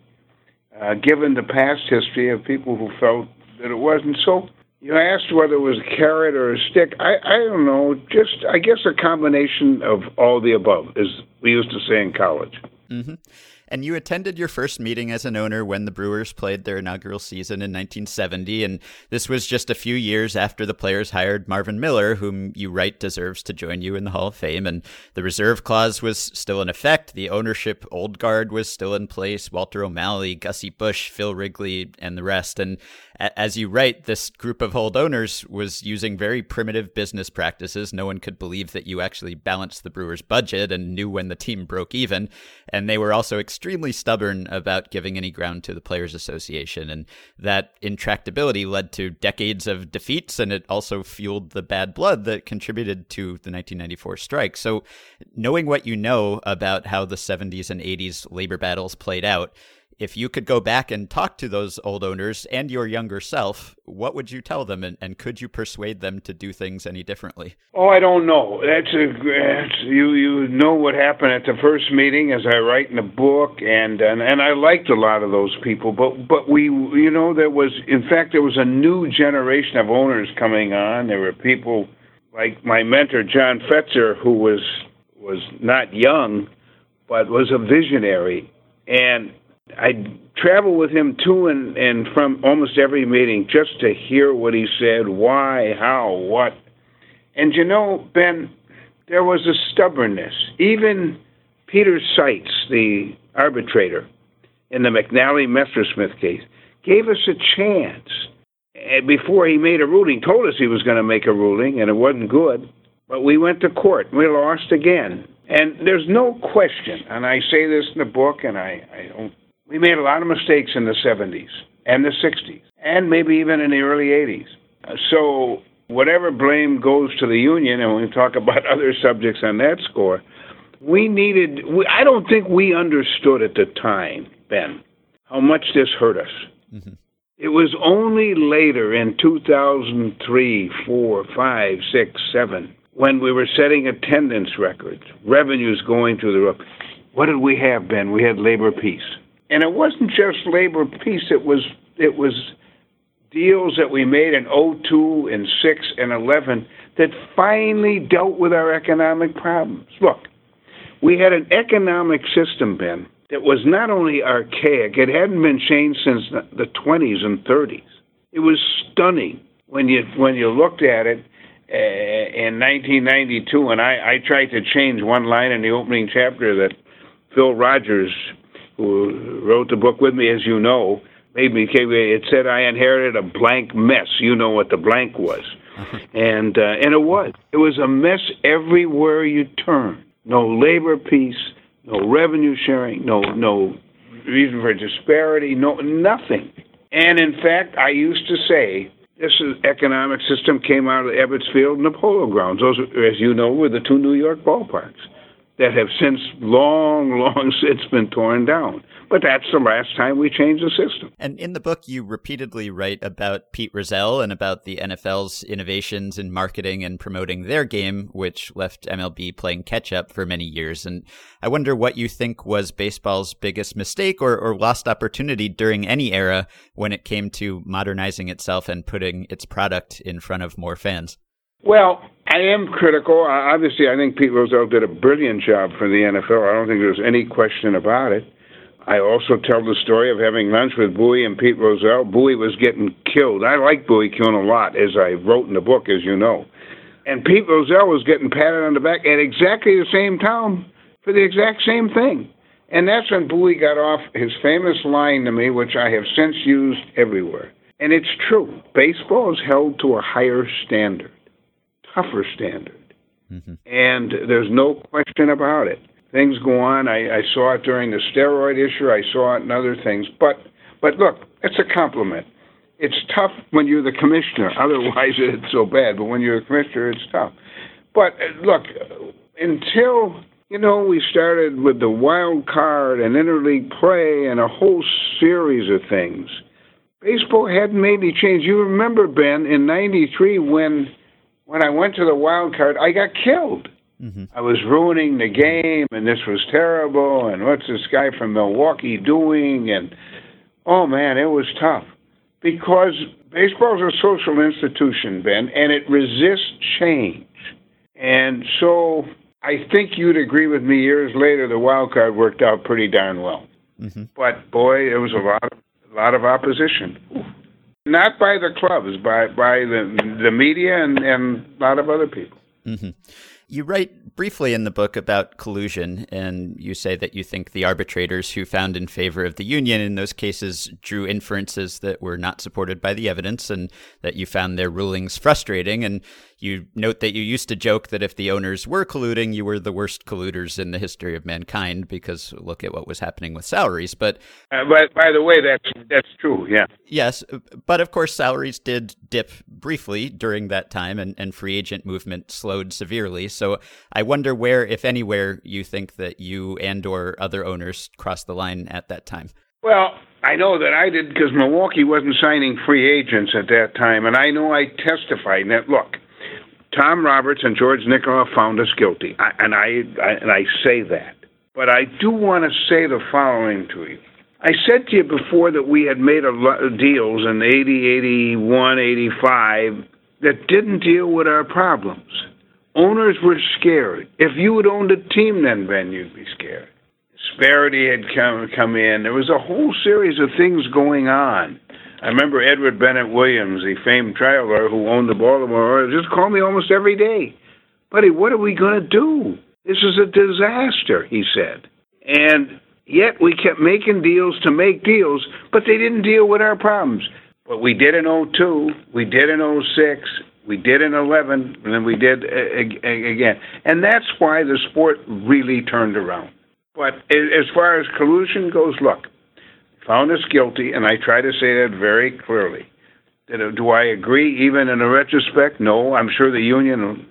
Uh, given the past history of people who felt that it wasn't. So you asked whether it was a carrot or a stick. I, I don't know. Just I guess a combination of all the above, as we used to say in college. Mm-hmm. And you attended your first meeting as an owner when the Brewers played their inaugural season in 1970. And this was just a few years after the players hired Marvin Miller, whom you write deserves to join you in the Hall of Fame. And the reserve clause was still in effect. The ownership old guard was still in place Walter O'Malley, Gussie Busch, Phil Wrigley, and the rest. And as you write, this group of old owners was using very primitive business practices. No one could believe that you actually balanced the Brewers' budget and knew when the team broke even. And they were also extremely stubborn about giving any ground to the Players Association. And that intractability led to decades of defeats, and it also fueled the bad blood that contributed to the 1994 strike. So, knowing what you know about how the 70s and 80s labor battles played out, If you could go back and talk to those old owners and your younger self, what would you tell them, and, and could you persuade them to do things any differently? Oh, I don't know. That's a that's, you you know what happened at the first meeting, as I write in the book, and and and I liked a lot of those people, but but we you know there was in fact there was a new generation of owners coming on. There were people like my mentor John Fetzer, who was was not young, but was a visionary, and I traveled with him to and, and from almost every meeting just to hear what he said, why, how, what. And you know, Ben, there was a stubbornness. Even Peter Seitz, the arbitrator in the McNally Messersmith case, gave us a chance and before he made a ruling. Told us he was going to make a ruling, and it wasn't good. But we went to court. We lost again. And there's no question, and I say this in the book, and I, I don't we made a lot of mistakes in the 70s and the 60s, and maybe even in the early 80s. So, whatever blame goes to the union, and we talk about other subjects on that score, we needed, we, I don't think we understood at the time, Ben, how much this hurt us. Mm-hmm. It was only later in 2003, 4, 5, 6, 7, when we were setting attendance records, revenues going through the roof. What did we have, Ben? We had labor peace and it wasn't just labor peace. It was it was deals that we made in 02 and 6 and 11 that finally dealt with our economic problems. Look, we had an economic system, Ben, that was not only archaic, it hadn't been changed since the 20s and 30s. It was stunning when you when you looked at it uh, in 1992, and I, I tried to change one line in the opening chapter that Phil Rogers who wrote the book with me, as you know, made me. It said I inherited a blank mess. You know what the blank was, and uh, and it was. It was a mess everywhere you turn. No labor peace, no revenue sharing, no no reason for disparity, no nothing. And in fact, I used to say this economic system came out of Ebbets Field and the Polo Grounds. Those, as you know, were the two New York ballparks that have since long, long since been torn down. But that's the last time we changed the system. And in the book, you repeatedly write about Pete Rozelle and about the NFL's innovations in marketing and promoting their game, which left MLB playing catch up for many years. And I wonder what you think was baseball's biggest mistake or, or lost opportunity during any era when it came to modernizing itself and putting its product in front of more fans. Well, I am critical. Obviously, I think Pete Rozelle did a brilliant job for the NFL. I don't think there's any question about it. I also tell the story of having lunch with Bowie and Pete Rozelle. Bowie was getting killed. I like Bowie killing a lot, as I wrote in the book, as you know. And Pete Rozelle was getting patted on the back at exactly the same time for the exact same thing. And that's when Bowie got off his famous line to me, which I have since used everywhere. And it's true. Baseball is held to a higher standard tougher standard. Mm-hmm. And there's no question about it. Things go on. I, I saw it during the steroid issue. I saw it in other things. But but look, it's a compliment. It's tough when you're the commissioner. Otherwise, it's so bad. But when you're a commissioner, it's tough. But uh, look, until you know we started with the wild card and interleague play and a whole series of things, baseball hadn't made any change. You remember Ben in '93 when when I went to the wild card, I got killed. Mm-hmm. I was ruining the game, and this was terrible. And what's this guy from Milwaukee doing? And oh man, it was tough because baseball is a social institution, Ben, and it resists change. And so I think you'd agree with me. Years later, the wild card worked out pretty darn well. Mm-hmm. But boy, it was a lot, of, a lot of opposition. Not by the clubs, by by the the media and, and a lot of other people. Mm-hmm. You write briefly in the book about collusion, and you say that you think the arbitrators who found in favor of the union in those cases drew inferences that were not supported by the evidence, and that you found their rulings frustrating. And you note that you used to joke that if the owners were colluding, you were the worst colluders in the history of mankind because look at what was happening with salaries. But, uh, but by the way, that's that's true. Yeah. Yes, but of course, salaries did dip briefly during that time, and, and free agent movement slowed severely. So I wonder where, if anywhere, you think that you and or other owners crossed the line at that time. Well, I know that I did because Milwaukee wasn't signing free agents at that time, and I know I testified that look, Tom Roberts and George Nicolau found us guilty, I, and I, I and I say that. But I do want to say the following to you. I said to you before that we had made a lot of deals in 80, 81, 85 that didn't deal with our problems. Owners were scared. If you had owned a team then, Ben, you'd be scared. Disparity had come come in. There was a whole series of things going on. I remember Edward Bennett Williams, the famed trial lawyer who owned the Baltimore Orioles, just called me almost every day. Buddy, what are we going to do? This is a disaster, he said. And yet we kept making deals to make deals, but they didn't deal with our problems. But we did in 02, we did in 06, we did in 11, and then we did again. And that's why the sport really turned around. But as far as collusion goes, look, found us guilty, and I try to say that very clearly. Uh, do I agree even in a retrospect? No, I'm sure the union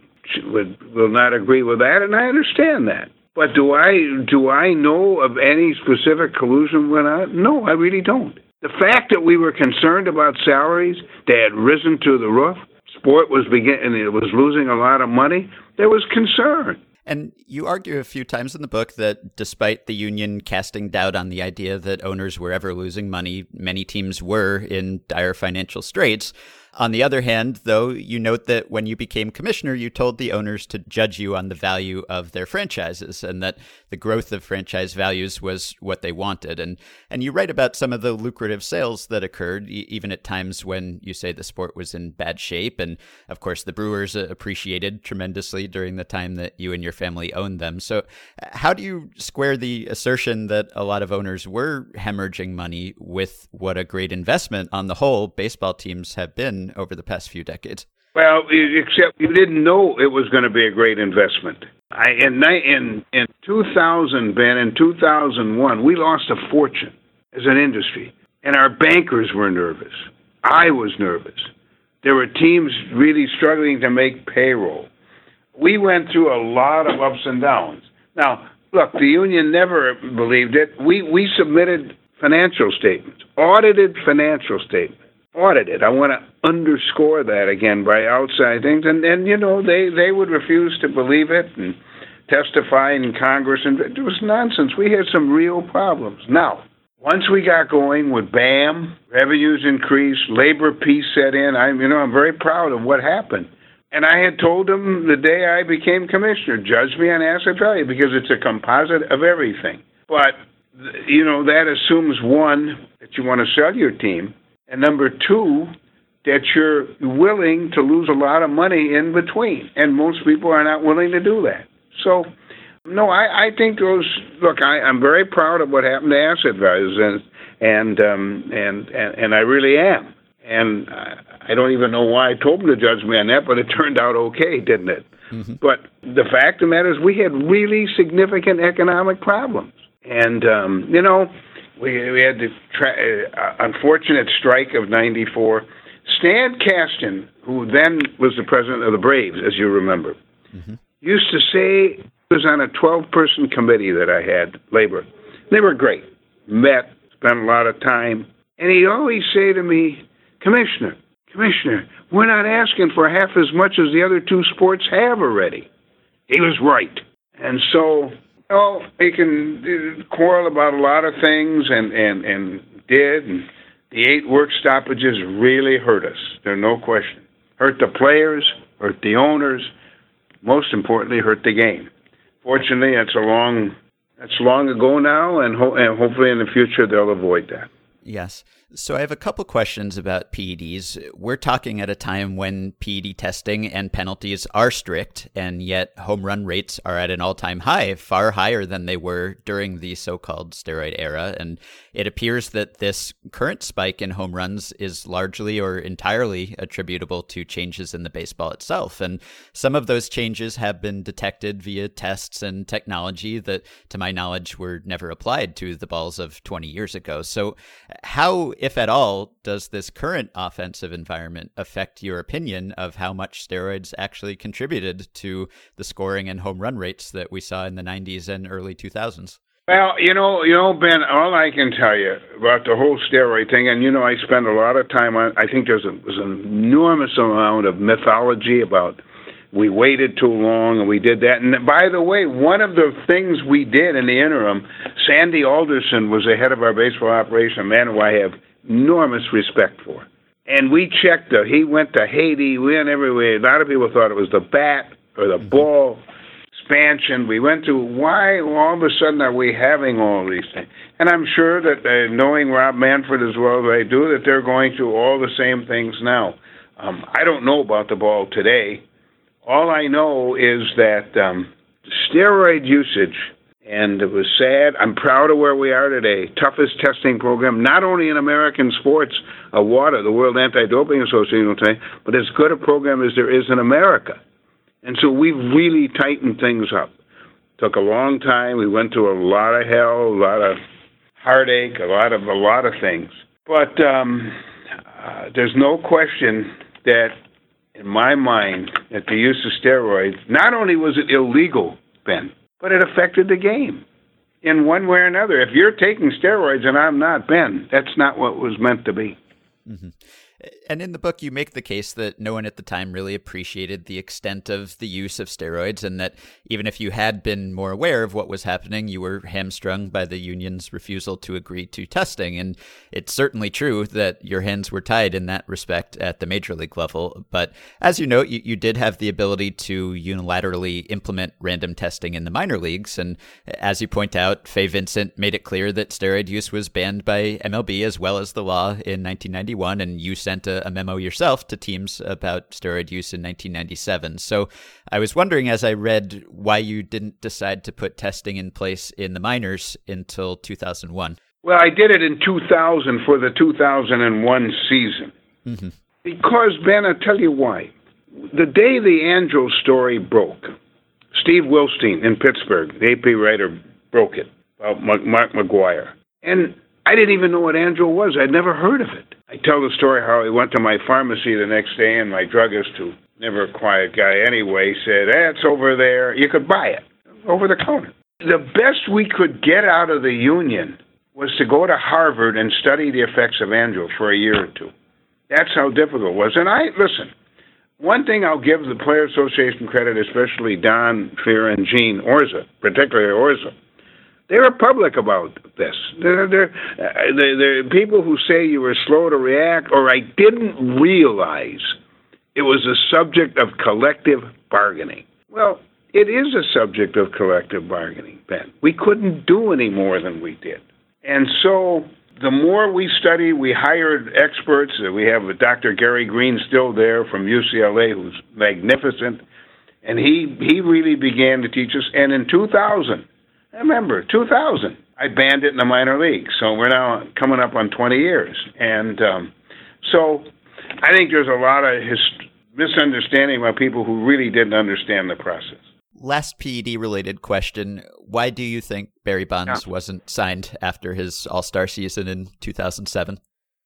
would will not agree with that, and I understand that. But do I do I know of any specific collusion went on? No, I really don't. The fact that we were concerned about salaries, they had risen to the roof. Sport was beginning, it was losing a lot of money. There was concern. And you argue a few times in the book that despite the union casting doubt on the idea that owners were ever losing money, many teams were in dire financial straits. On the other hand, though, you note that when you became commissioner, you told the owners to judge you on the value of their franchises and that the growth of franchise values was what they wanted. And and you write about some of the lucrative sales that occurred even at times when you say the sport was in bad shape and of course the Brewers uh, appreciated tremendously during the time that you and your family owned them. So uh, how do you square the assertion that a lot of owners were hemorrhaging money with what a great investment on the whole baseball teams have been over the past few decades. Well, except you didn't know it was going to be a great investment. I, in, in in 2000, Ben, in 2001, we lost a fortune as an industry, and our bankers were nervous. I was nervous. There were teams really struggling to make payroll. We went through a lot of ups and downs. Now, look, the union never believed it. We we submitted financial statements, audited financial statements audited. I want to underscore that again by outside things, and and you know they they would refuse to believe it and testify in Congress, and it was nonsense. We had some real problems. Now, once we got going with BAM, revenues increased, labor peace set in. I'm you know I'm very proud of what happened. And I had told them the day I became commissioner, judge me on asset value because it's a composite of everything. But you know that assumes one that you want to sell your team, and number two, that you're willing to lose a lot of money in between. And most people are not willing to do that. So, no, I, I think those. Look, I, I'm very proud of what happened to asset values, and and um, and, and and I really am. And I I don't even know why I told them to judge me on that, but it turned out okay, didn't it? Mm-hmm. But the fact of the matter is, we had really significant economic problems, and um, you know we we had the tra- uh, unfortunate strike of '94. Stan Kasten, who then was the president of the Braves, as you remember, mm-hmm. used to say he was on a 12-person committee that I had, labor. They were great. Met, spent a lot of time, and he'd always say to me, "Commissioner, Commissioner, we're not asking for half as much as the other two sports have already." He was right, and so Oh, he can uh, quarrel about a lot of things, and and and did. And the eight work stoppages really hurt us. There's no question. Hurt the players, hurt the owners. Most importantly, hurt the game. Fortunately, that's a long that's long ago now, and, ho- and hopefully in the future they'll avoid that. Yes. So I have a couple questions about PEDs. We're talking at a time when PED testing and penalties are strict, and yet home run rates are at an all-time high, far higher than they were during the so-called steroid era. And it appears that this current spike in home runs is largely or entirely attributable to changes in the baseball itself. And some of those changes have been detected via tests and technology that, to my knowledge, were never applied to the balls of 20 years ago. So how if at all, does this current offensive environment affect your opinion of how much steroids actually contributed to the scoring and home run rates that we saw in the 90s and early 2000s? Well, you know, you know, Ben. All I can tell you about the whole steroid thing, and you know, I spend a lot of time on. I think there's, a, there's an enormous amount of mythology about we waited too long and we did that. And by the way, one of the things we did in the interim, Sandy Alderson was the head of our baseball operation, a man who I have enormous respect for. And we checked. The, he went to Haiti. We went everywhere. A lot of people thought it was the bat or the ball expansion. We went to why all of a sudden are we having all these things? And I'm sure that uh, knowing Rob Manfred as well as I do, that they're going through all the same things now. Um, I don't know about the ball today. All I know is that um, steroid usage, and it was sad. I'm proud of where we are today. Toughest testing program, not only in American sports, uh, WADA, the World Anti-Doping Association, today, but as good a program as there is in America. And so we've really tightened things up. Took a long time. We went through a lot of hell, a lot of heartache, a lot of a lot of things. But um, uh, there's no question that, in my mind, that the use of steroids not only was it illegal, Ben, but it affected the game in one way or another. If you're taking steroids and I'm not, Ben, that's not what was meant to be. Mm-hmm. And in the book, you make the case that no one at the time really appreciated the extent of the use of steroids, and that even if you had been more aware of what was happening, you were hamstrung by the union's refusal to agree to testing. And it's certainly true that your hands were tied in that respect at the major league level. But as you note, you, you did have the ability to unilaterally implement random testing in the minor leagues. And as you point out, Fay Vincent made it clear that steroid use was banned by MLB as well as the law in 1991, and you sent a a, memo yourself to teams about steroid use in 1997. So I was wondering, as I read, why you didn't decide to put testing in place in the minors until 2001. Well, I did it in 2000 for the 2001 season. Mm-hmm. Because, Ben, I'll tell you why. The day the Andro story broke, Steve Wilstein in Pittsburgh, the AP writer, broke it about Mark McGwire. And I didn't even know what Andro was. I'd never heard of it. I tell the story how I went to my pharmacy the next day, and my druggist, who never a quiet guy anyway, said, eh, "It's over there. You could buy it over the counter." The best we could get out of the union was to go to Harvard and study the effects of Andro for a year or two. That's how difficult it was. And I listen. One thing I'll give the Player Association credit, especially Don Fehr and Gene Orza, particularly Orza they were public about this. They're, they're, uh, they're, they're people who say you were slow to react, or I didn't realize it was a subject of collective bargaining. Well, it is a subject of collective bargaining, Ben. We couldn't do any more than we did. And so the more we study, we hired experts. We have Dr. Gary Green still there from UCLA, who's magnificent. And he, he really began to teach us. And in 2000, I remember 2000. I banned it in the minor league, so we're now coming up on 20 years, and um, so I think there's a lot of his- misunderstanding by people who really didn't understand the process. Last PED related question. Why do you think Barry Bonds yeah. wasn't signed after his All Star season in 2007?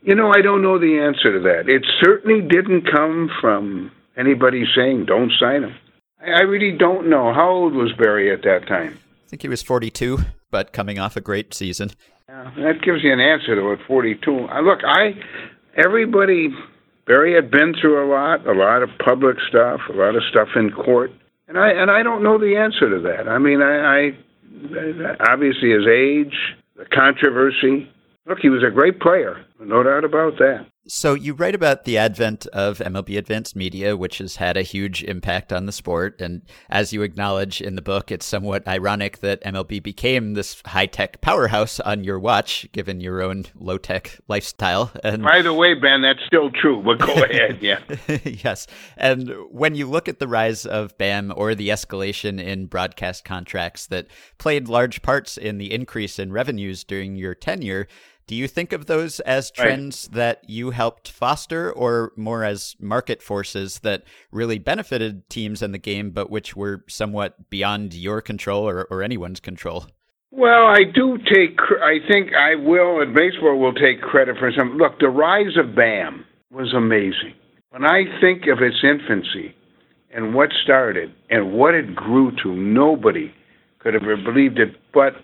You know, I don't know the answer to that. It certainly didn't come from anybody saying, don't sign him. I really don't know. How old was Barry at that time? I think he was 42, but coming off a great season. Yeah, that gives you an answer to it. 42. Uh, look, I everybody Barry had been through a lot, a lot of public stuff, a lot of stuff in court, and I and I don't know the answer to that. I mean, I, I obviously his age, the controversy. Look, he was a great player, no doubt about that. So you write about the advent of MLB Advanced Media, which has had a huge impact on the sport. And as you acknowledge in the book, it's somewhat ironic that MLB became this high tech powerhouse on your watch, given your own low tech lifestyle. And by the way, Ben, that's still true. But go ahead, yeah. yes. And when you look at the rise of BAM or the escalation in broadcast contracts that played large parts in the increase in revenues during your tenure, do you think of those as trends right. that you helped foster or more as market forces that really benefited teams in the game, but which were somewhat beyond your control or, or anyone's control? Well, I do take, I think I will, and baseball will take credit for some. Look, the rise of BAM was amazing. When I think of its infancy and what started and what it grew to, nobody could have believed it. But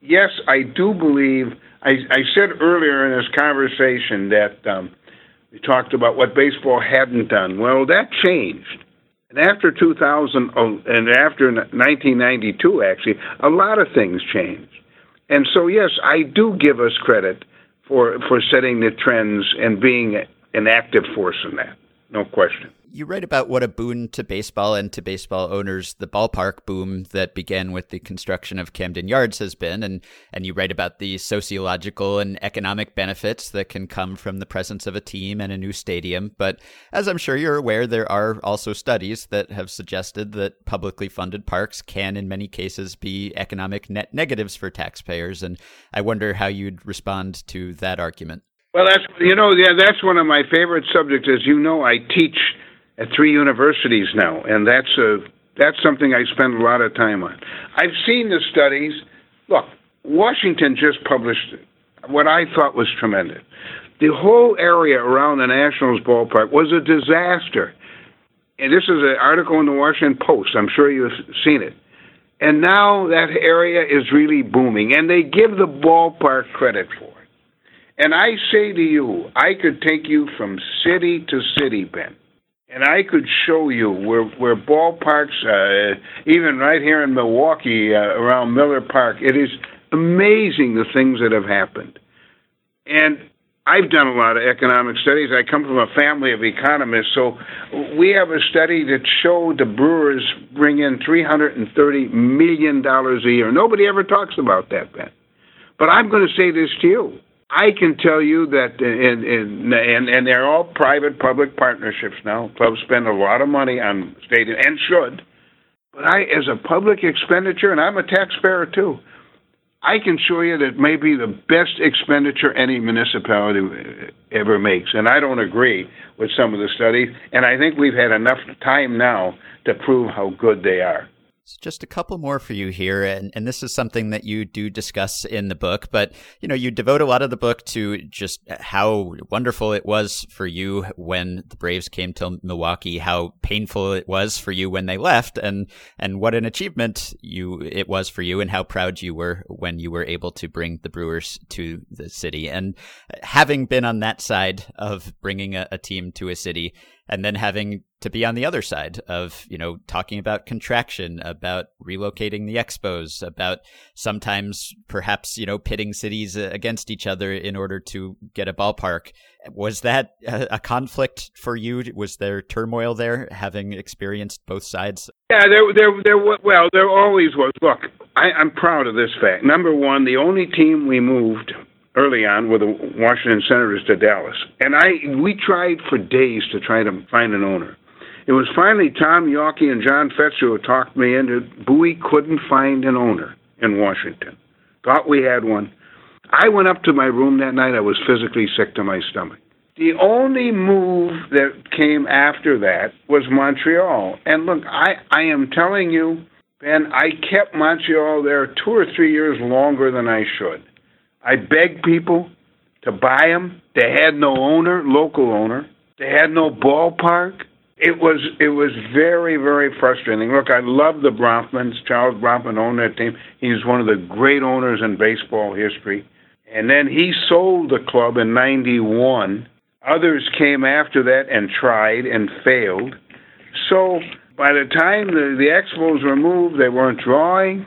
yes, I do believe. I, I said earlier in this conversation that um, we talked about what baseball hadn't done. Well, that changed. And after 2000, oh, and after 1992, actually, a lot of things changed. And so, yes, I do give us credit for for setting the trends and being an active force in that. No question. You write about what a boon to baseball and to baseball owners the ballpark boom that began with the construction of Camden Yards has been, and and you write about the sociological and economic benefits that can come from the presence of a team and a new stadium. But as I'm sure you're aware, there are also studies that have suggested that publicly funded parks can, in many cases, be economic net negatives for taxpayers. And I wonder how you'd respond to that argument. Well, that's you know, yeah, that's one of my favorite subjects. As you know, I teach at three universities now, and that's a that's something I spend a lot of time on. I've seen the studies. Look, Washington just published what I thought was tremendous. The whole area around the Nationals ballpark was a disaster. And this is an article in the Washington Post. I'm sure you've seen it. And now that area is really booming, and they give the ballpark credit for it. And I say to you, I could take you from city to city, Ben and I could show you where where ballparks, uh, even right here in Milwaukee, uh, around Miller Park, it is amazing the things that have happened. And I've done a lot of economic studies. I come from a family of economists, so we have a study that showed the brewers bring in three hundred and thirty million dollars a year. Nobody ever talks about that, Ben. But I'm going to say this to you. I can tell you that, in, in, and and they're all private public partnerships now. Clubs spend a lot of money on stadium and should, but I, as a public expenditure, and I'm a taxpayer too, I can show you that may be the best expenditure any municipality ever makes. And I don't agree with some of the studies, and I think we've had enough time now to prove how good they are. So just a couple more for you here, and, and this is something that you do discuss in the book. But you know, you devote a lot of the book to just how wonderful it was for you when the Braves came to Milwaukee, how painful it was for you when they left, and and what an achievement you it was for you, and how proud you were when you were able to bring the Brewers to the city. And uh, having been on that side of bringing a, a team to a city, and then having to be on the other side of you know talking about contraction about relocating the expos about sometimes perhaps you know pitting cities against each other in order to get a ballpark. Was that a, conflict for you? Was there turmoil there having experienced both sides? Yeah there there there well there always was. Look I, i'm proud of this fact. Number one the only team we moved early on with the Washington Senators to Dallas, and I we tried for days to try to find an owner. It was finally Tom Yawkey and John Fetzer who talked me into. Bowie couldn't find an owner in Washington. Thought we had one. I went up to my room that night. I was physically sick to my stomach. The only move that came after that was Montreal. And look, I, I am telling you, Ben, I kept Montreal there two or three years longer than I should. I begged people to buy them. They had no owner, local owner. They had no ballpark. It was it was very very frustrating. Look, I love the Bronfmans. Charles Bronfman owned that team. He's one of the great owners in baseball history. And then he sold the club in '91. Others came after that and tried and failed. So by the time the, the Expos were moved, they weren't drawing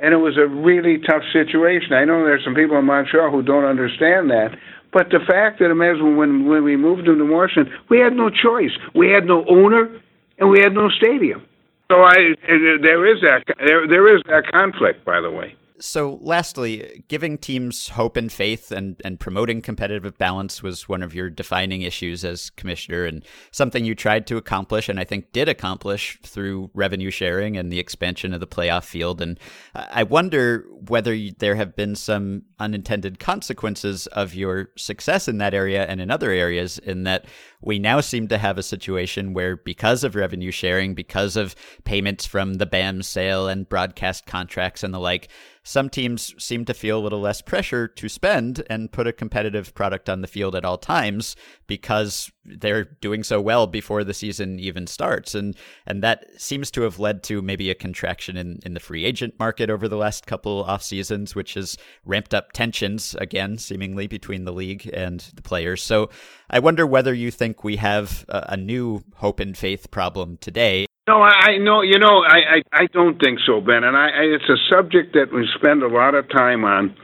and it was a really tough situation. I know there's some people in Montreal who don't understand that, but the fact matter is, when when we moved them to Washington, we had no choice. We had no owner, and we had no stadium. So I there is that there there is that conflict, by the way. So, lastly, giving teams hope and faith and, and promoting competitive balance was one of your defining issues as commissioner and something you tried to accomplish and I think did accomplish through revenue sharing and the expansion of the playoff field. And I wonder whether there have been some unintended consequences of your success in that area and in other areas, in that we now seem to have a situation where, because of revenue sharing, because of payments from the BAM sale and broadcast contracts and the like, some teams seem to feel a little less pressure to spend and put a competitive product on the field at all times because they're doing so well before the season even starts. And and that seems to have led to maybe a contraction in, in the free agent market over the last couple off seasons, which has ramped up tensions again, seemingly between the league and the players. So I wonder whether you think we have a, a new hope and faith problem today no, I know. You know, I, I I don't think so, Ben. And I, I it's a subject that we spend a lot of time on.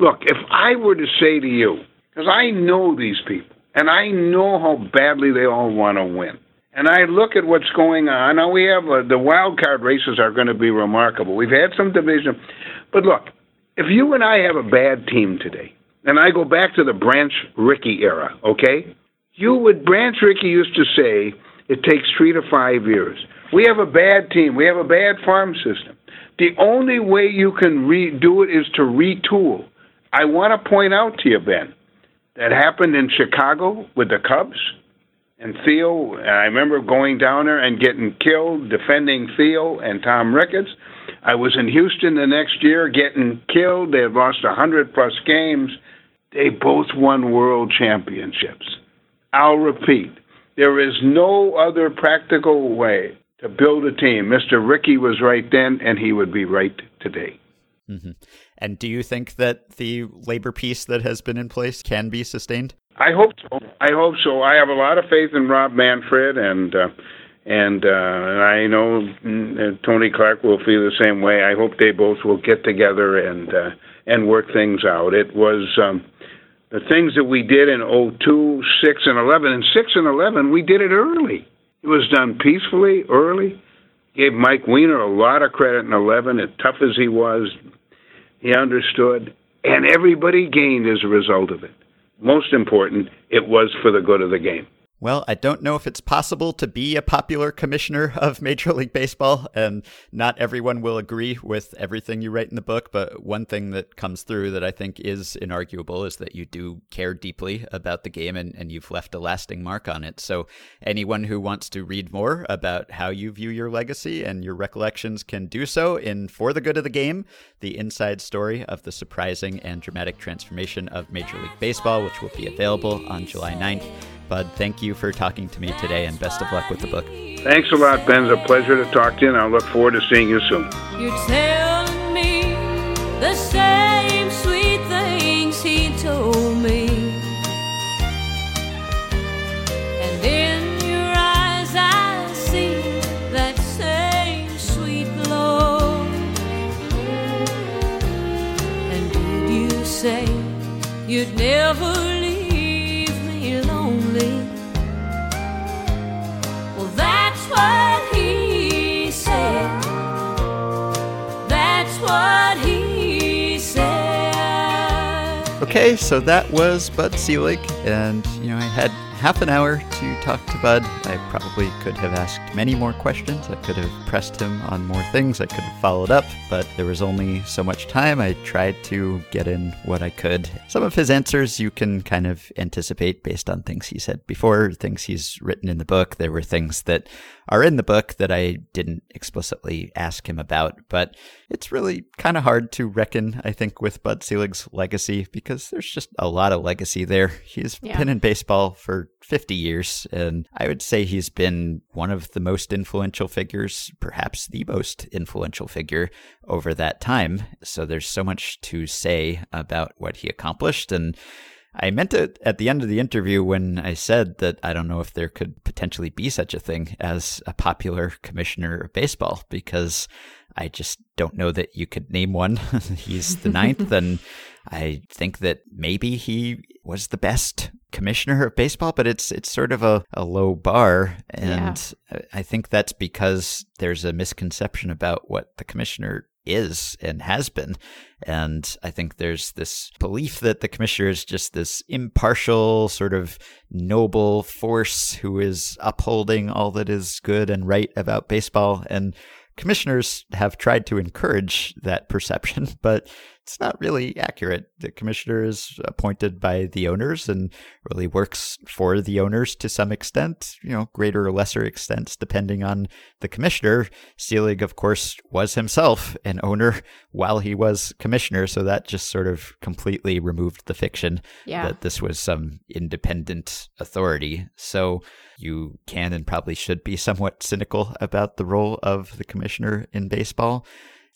Look, if I were to say to you, because I know these people, and I know how badly they all want to win, and I look at what's going on. Now we have uh, the wild card races are going to be remarkable. We've had some division, but look, if you and I have a bad team today, and I go back to the Branch Rickey era, okay? You would Branch Rickey used to say it takes three to five years. We have a bad team. We have a bad farm system. The only way you can redo it is to retool. I want to point out to you, Ben, that happened in Chicago with the Cubs and Theo. I remember going down there and getting killed defending Theo and Tom Ricketts. I was in Houston the next year getting killed. They had lost a hundred plus games. They both won world championships. I'll repeat. There is no other practical way to build a team. Mr. Rickey was right then, and he would be right today. Mm-hmm. And do you think that the labor peace that has been in place can be sustained? I hope so. I hope so. I have a lot of faith in Rob Manfred, and uh, and uh, I know mm, Tony Clark will feel the same way. I hope they both will get together and uh, and work things out. It was um, the things that we did in 02, 6, and 11. And 6 and 11, we did it early. It was done peacefully, early. Gave Mike Weiner a lot of credit in 11. As tough as he was, he understood. And everybody gained as a result of it. Most important, it was for the good of the game. Well, I don't know if it's possible to be a popular commissioner of Major League Baseball, and not everyone will agree with everything you write in the book. But one thing that comes through that I think is inarguable is that you do care deeply about the game and, and you've left a lasting mark on it. So, anyone who wants to read more about how you view your legacy and your recollections can do so in For the Good of the Game, the inside story of the surprising and dramatic transformation of Major League Baseball, which will be available on July 9th. Bud, thank you for talking to me today and best of luck with the book. Thanks a lot, Ben. It's a pleasure to talk to you, and I look forward to seeing you soon. You're telling me the same sweet things he told me. And in your eyes, I see that same sweet glow. And did you say you'd never Okay, so that was Bud Selig, and you know I had half an hour to talk to Bud. I probably could have asked many more questions. I could have pressed him on more things. I could have followed up, but there was only so much time. I tried to get in what I could. Some of his answers you can kind of anticipate based on things he said before, things he's written in the book. There were things that are in the book that I didn't explicitly ask him about, but it's really kind of hard to reckon, I think, with Bud Selig's legacy because there's just a lot of legacy there. He's yeah. been in baseball for 50 years. And I would say he's been one of the most influential figures, perhaps the most influential figure over that time. So there's so much to say about what he accomplished. And I meant it at the end of the interview when I said that I don't know if there could potentially be such a thing as a popular commissioner of baseball because I just don't know that you could name one. He's the ninth, and I think that maybe he was the best commissioner of baseball, but it's it's sort of a, a low bar. And yeah. I think that's because there's a misconception about what the commissioner is and has been. And I think there's this belief that the commissioner is just this impartial, sort of noble force who is upholding all that is good and right about baseball. And commissioners have tried to encourage that perception, but it's not really accurate. The commissioner is appointed by the owners and really works for the owners to some extent, you know, greater or lesser extents, depending on the commissioner. Selig, of course, was himself an owner while he was commissioner. So that just sort of completely removed the fiction Yeah. that this was some independent authority. So you can and probably should be somewhat cynical about the role of the commissioner in baseball.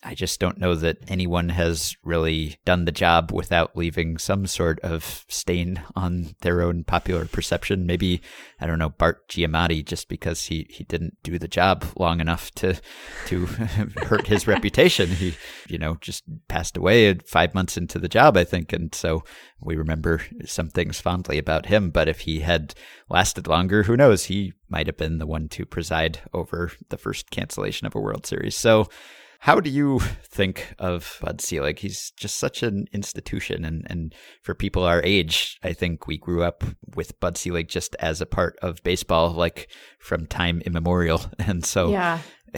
I just don't know that anyone has really done the job without leaving some sort of stain on their own popular perception. Maybe, I don't know, Bart Giamatti, just because he, he didn't do the job long enough to to hurt his reputation. He, you know, just passed away five months into the job, I think. And so we remember some things fondly about him. But if he had lasted longer, who knows? He might have been the one to preside over the first cancellation of a World Series. So, how do you think of Bud Selig? He's just such an institution, and, and for people our age, I think we grew up with Bud Selig just as a part of baseball, like from time immemorial. And so Yeah.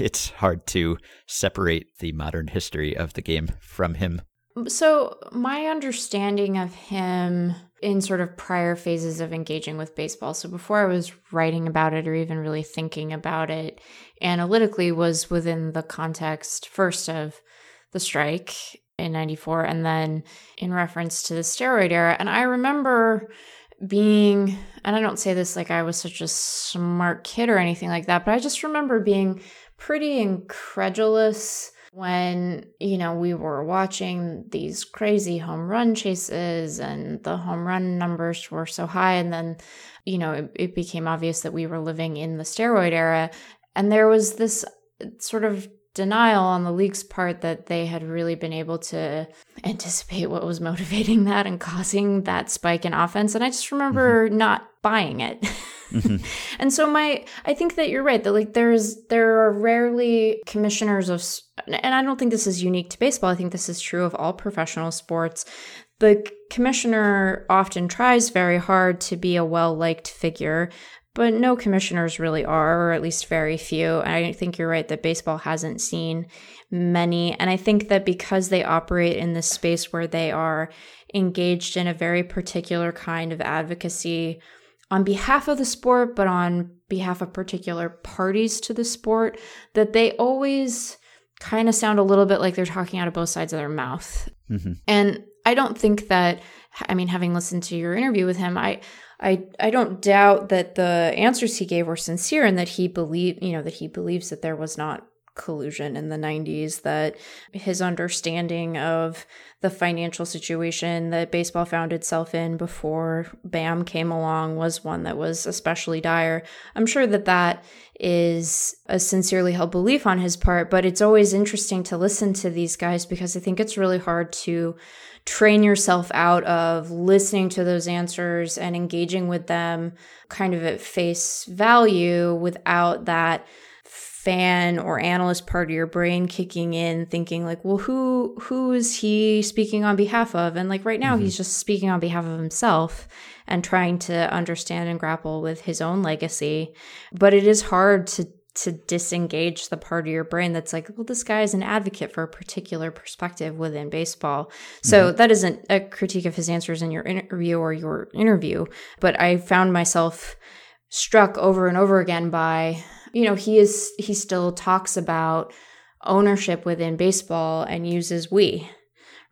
it's hard to separate the modern history of the game from him. So, my understanding of him in sort of prior phases of engaging with baseball, so before I was writing about it or even really thinking about it analytically, was within the context first of the strike in 94 and then in reference to the steroid era. And I remember being, and I don't say this like I was such a smart kid or anything like that, but I just remember being pretty incredulous when you know we were watching these crazy home run chases and the home run numbers were so high. And then you know it, it became obvious that we were living in the steroid era. And there was this sort of denial on the league's part that they had really been able to anticipate what was motivating that and causing that spike in offense. And i just remember mm-hmm. not buying it Mm-hmm. and so my i think that you're right that like there's there are rarely commissioners of and i don't think this is unique to baseball i think this is true of all professional sports the commissioner often tries very hard to be a well liked figure but no commissioners really are, or at least very few. And I think you're right that baseball hasn't seen many. And I think that because they operate in this space where they are engaged in a very particular kind of advocacy on behalf of the sport, but on behalf of particular parties to the sport, that they always kind of sound a little bit like they're talking out of both sides of their mouth. Mm-hmm. And I don't think that, I mean, having listened to your interview with him, I, I, I don't doubt that the answers he gave were sincere and that he believed, you know, that he believes that there was not collusion in the 90s, that his understanding of the financial situation that baseball found itself in before BAM came along was one that was especially dire. I'm sure that that is a sincerely held belief on his part, but it's always interesting to listen to these guys because I think it's really hard to train yourself out of listening to those answers and engaging with them kind of at face value without that fan or analyst part of your brain kicking in thinking like well who who is he speaking on behalf of? And like right now he's mm-hmm. just speaking on behalf of himself and trying to understand and grapple with his own legacy. But it is hard to to disengage the part of your brain that's like well this guy is an advocate for a particular perspective within baseball. So mm-hmm. that isn't a critique of his answers in your interview or your interview but i found myself struck over and over again by you know he is he still talks about ownership within baseball and uses we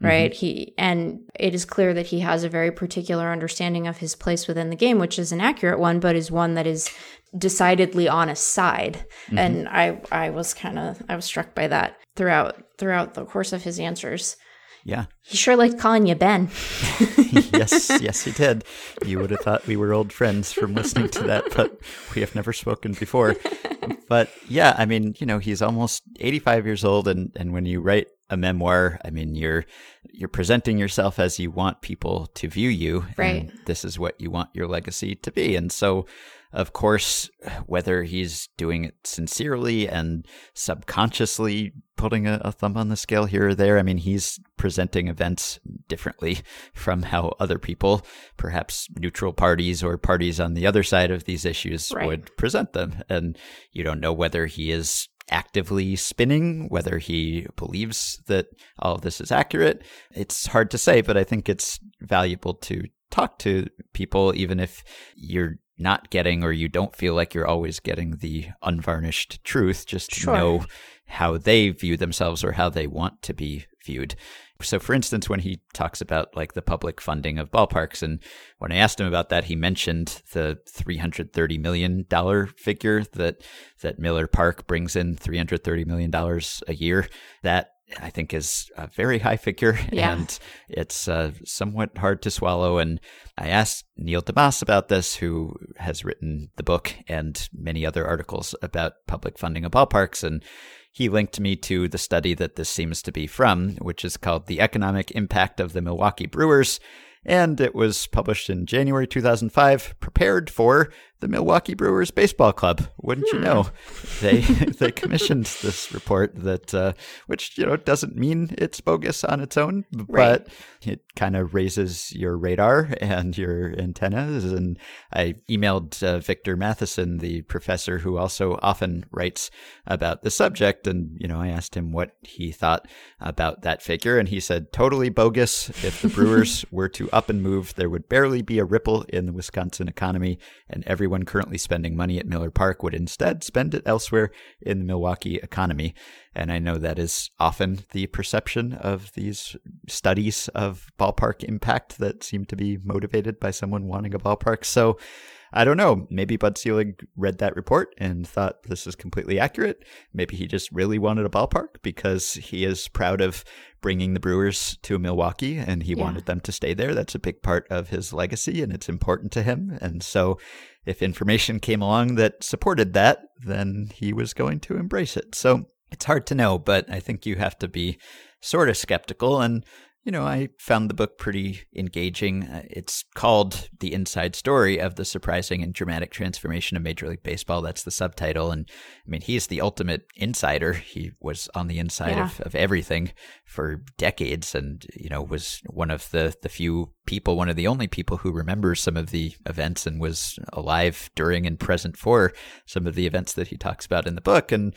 mm-hmm. right? He and it is clear that he has a very particular understanding of his place within the game which is an accurate one but is one that is decidedly on a side. Mm-hmm. And i i was kind of i was struck by that throughout throughout the course of his answers Yeah. he sure liked calling you ben yes, yes, he did. You would have thought we were old friends from listening to that, but we have never spoken before. But yeah, I mean, you know, he's almost 85 years old, and, and when you write a memoir, I mean, you're you're presenting yourself as you want people to view you, Right. And this is what you want your legacy to be, and so. Of course, whether he's doing it sincerely and subconsciously putting a, a thumb on the scale here or there, I mean, he's presenting events differently from how other people, perhaps neutral parties or parties on the other side of these issues, Right. would present them. And you don't know whether he is actively spinning, whether he believes that all of this is accurate. It's hard to say, but I think it's valuable to talk to people, even if you're not getting or you don't feel like you're always getting the unvarnished truth, just to Sure. know how they view themselves or how they want to be viewed. So, for instance, when he talks about like the public funding of ballparks, and when I asked him about that, he mentioned the three hundred thirty million dollar figure that that Miller Park brings in three hundred thirty million dollars a year. That I think is a very high figure, Yeah. and it's uh, somewhat hard to swallow. And I asked Neil deMause about this, who has written the book and many other articles about public funding of ballparks, and he linked me to the study that this seems to be from, which is called The Economic Impact of the Milwaukee Brewers. And it was published in January 2005, prepared for the Milwaukee Brewers Baseball Club. Wouldn't you know? They they commissioned this report that, uh, which you know doesn't mean it's bogus on its own, but it kind of raises your radar and your antennas. And I emailed uh, Victor Matheson, the professor who also often writes about the subject, and you know I asked him what he thought about that figure, and he said totally bogus. If the Brewers were to up and move, there would barely be a ripple in the Wisconsin economy, and everyone currently spending money at Miller Park would instead spend it elsewhere in the Milwaukee economy. And I know that is often the perception of these studies of ballpark impact that seem to be motivated by someone wanting a ballpark. So I don't know. Maybe Bud Selig read that report and thought this is completely accurate. Maybe he just really wanted a ballpark because he is proud of bringing the Brewers to Milwaukee and he Yeah. wanted them to stay there. That's a big part of his legacy and it's important to him. And so if information came along that supported that, then he was going to embrace it. So it's hard to know, but I think you have to be sort of skeptical. And, you know, I found the book pretty engaging. Uh, It's called The Inside Story of the Surprising and Dramatic Transformation of Major League Baseball. That's the subtitle. And I mean, he's the ultimate insider. He was on the inside Yeah. of, of everything for decades and, you know, was one of the, the few people, one of the only people who remembers some of the events and was alive during and present for some of the events that he talks about in the book. And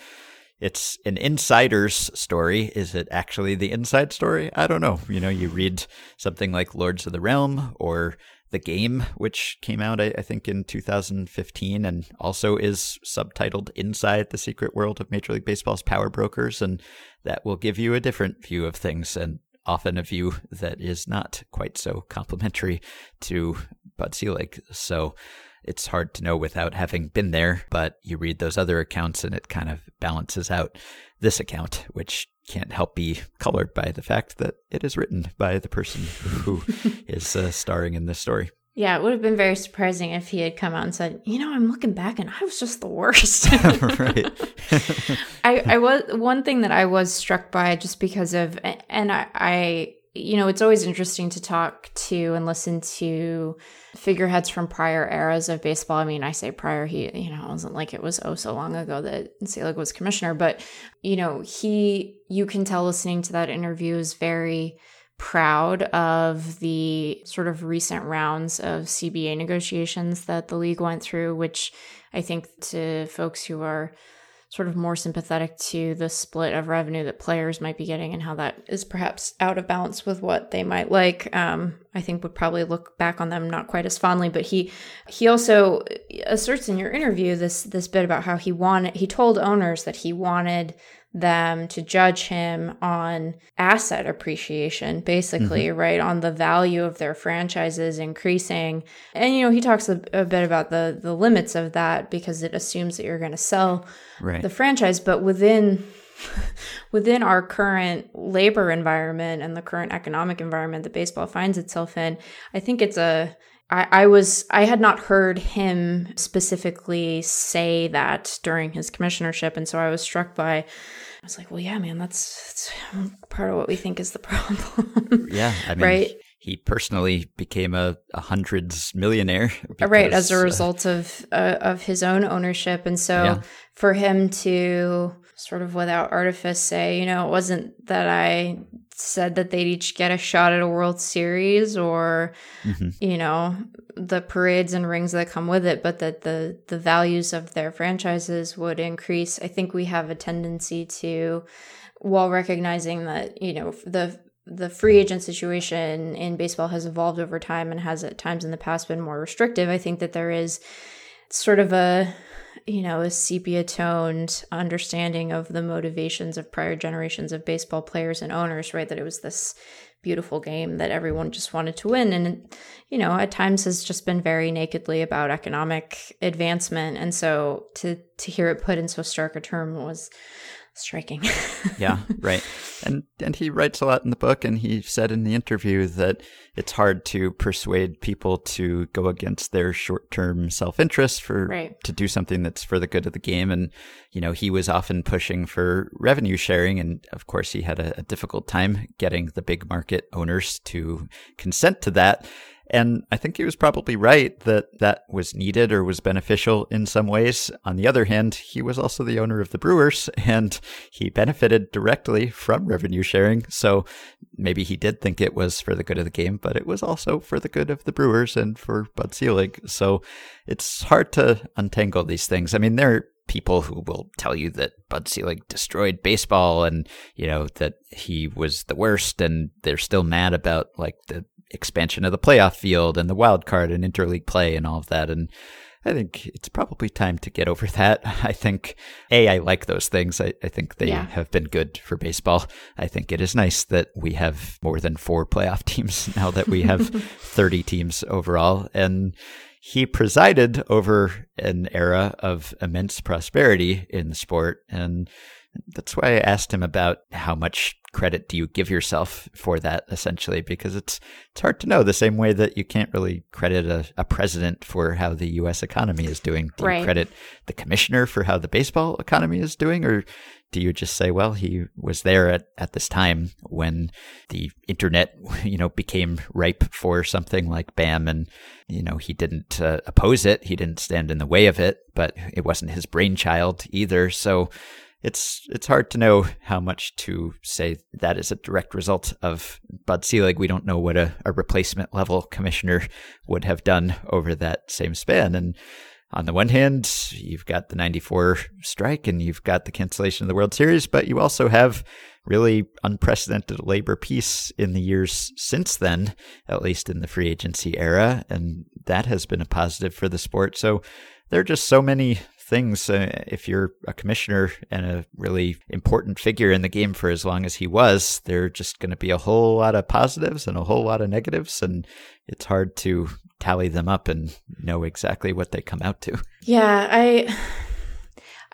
it's an insider's story. Is it actually the inside story? I don't know. You know, you read something like Lords of the Realm or The Game, which came out, I, I think, in 2015 and also is subtitled Inside the Secret World of Major League Baseball's Power Brokers. And that will give you a different view of things and often a view that is not quite so complimentary to Bud Selig. So it's hard to know without having been there, but you read those other accounts and it kind of balances out this account, which can't help be colored by the fact that it is written by the person who is uh, starring in this story. Yeah, it would have been very surprising if he had come out and said, "You know, I'm looking back and I was just the worst." right. I, I was one thing that I was struck by just because of, and I, I, you know, it's always interesting to talk to and listen to figureheads from prior eras of baseball. I mean, I say prior, he, you know, it wasn't like it was oh so long ago that Selig was commissioner, but you know, he, you can tell listening to that interview is very proud of the sort of recent rounds of CBA negotiations that the league went through, which I think to folks who are sort of more sympathetic to the split of revenue that players might be getting and how that is perhaps out of balance with what they might like. Um, I think would probably look back on them not quite as fondly. But he he also asserts in your interview this this bit about how he wanted he told owners that he wanted them to judge him on asset appreciation basically mm-hmm. right on the value of their franchises increasing. And you know he talks a, a bit about the the limits of that because it assumes that you're going to sell Right. the franchise. But within within our current labor environment and the current economic environment that baseball finds itself in i think it's a I, I was I had not heard him specifically say that during his commissionership, and so I was struck by. I was like, "Well, yeah, man, that's, that's part of what we think is the problem." Yeah, I mean, Right. he personally became a, a hundreds millionaire. right as a because, uh, result of uh, of his own ownership and so Yeah. for him to sort of without artifice say you know it wasn't that i said that they'd each get a shot at a world series or mhm. you know the parades and rings that come with it but that the the values of their franchises would increase i think we have a tendency to while recognizing that you know the the free agent situation in baseball has evolved over time and has at times in the past been more restrictive i think that there is sort of a you know a sepia toned understanding of the motivations of prior generations of baseball players and owners right? That it was this beautiful game that everyone just wanted to win. And you know at times has just been very nakedly about economic advancement. And so to to hear it put in so stark a term was striking yeah, right. And and he writes a lot in the book, and he said in the interview that it's hard to persuade people to go against their short term self interest for Right. to do something that's for the good of the game. And you know, he was often pushing for revenue sharing, and of course, he had a, a difficult time getting the big market owners to consent to that. And I think he was probably right that that was needed or was beneficial in some ways. On the other hand, he was also the owner of the Brewers and he benefited directly from revenue sharing. So maybe he did think it was for the good of the game, but it was also for the good of the Brewers and for Bud Selig. So it's hard to untangle these things. I mean, there are people who will tell you that Bud Selig destroyed baseball and, you know, that he was the worst and they're still mad about like the expansion of the playoff field and the wild card and interleague play and all of that. And I think it's probably time to get over that. I think, A, I like those things. I, I think they Yeah. have been good for baseball. I think it is nice that we have more than four playoff teams now that we have 30 teams overall. And he presided over an era of immense prosperity in the sport. And that's why I asked him about how much credit do you give yourself for that essentially because it's it's hard to know the same way that you can't really credit a, a president for how the US economy is doing. Do Right. you credit the commissioner for how the baseball economy is doing or do you just say, well, he was there at, at this time when the internet, you know, became ripe for something like BAM and, you know, he didn't uh, oppose it. He didn't stand in the way of it, but it wasn't his brainchild either. So it's, it's hard to know how much to say that is a direct result of Bud Selig. We don't know what a, a replacement level commissioner would have done over that same span. And on the one hand, you've got the 94 strike and you've got the cancellation of the World Series, but you also have really unprecedented labor peace in the years since then, at least in the free agency era. And that has been a positive for the sport. So there are just so many things. Uh, if you're a commissioner and a really important figure in the game for as long as he was, there are just going to be a whole lot of positives and a whole lot of negatives. And it's hard to tally them up and know exactly what they come out to. Yeah, I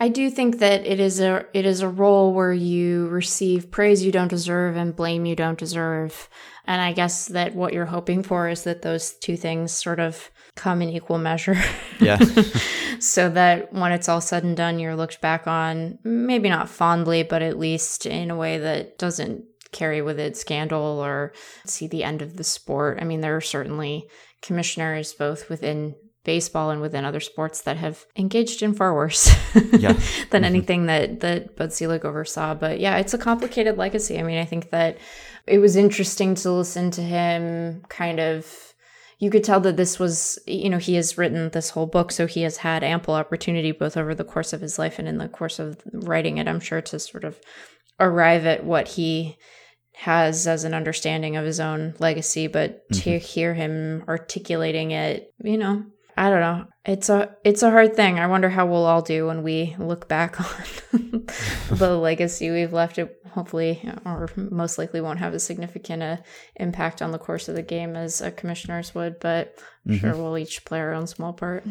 I do think that it is a it is a role where you receive praise you don't deserve and blame you don't deserve. And I guess that what you're hoping for is that those two things sort of come in equal measure. Yeah. so that when it's all said and done, you're looked back on maybe not fondly, but at least in a way that doesn't carry with it scandal or see the end of the sport. I mean, there are certainly commissioners both within baseball and within other sports that have engaged in far worse Yeah. Mm-hmm. than anything that that Bud Selig oversaw. But yeah, it's a complicated legacy. I mean, I think that it was interesting to listen to him kind of you could tell that this was you know he has written this whole book so he has had ample opportunity both over the course of his life and in the course of writing it i'm sure to sort of arrive at what he has as an understanding of his own legacy but to mm-hmm. hear him articulating it you know i don't know. It's a it's a hard thing. I wonder how we'll all do when we look back on the legacy we've left. It hopefully or most likely won't have as significant a impact on the course of the game as uh, commissioners would but I'm sure we'll each play our own small part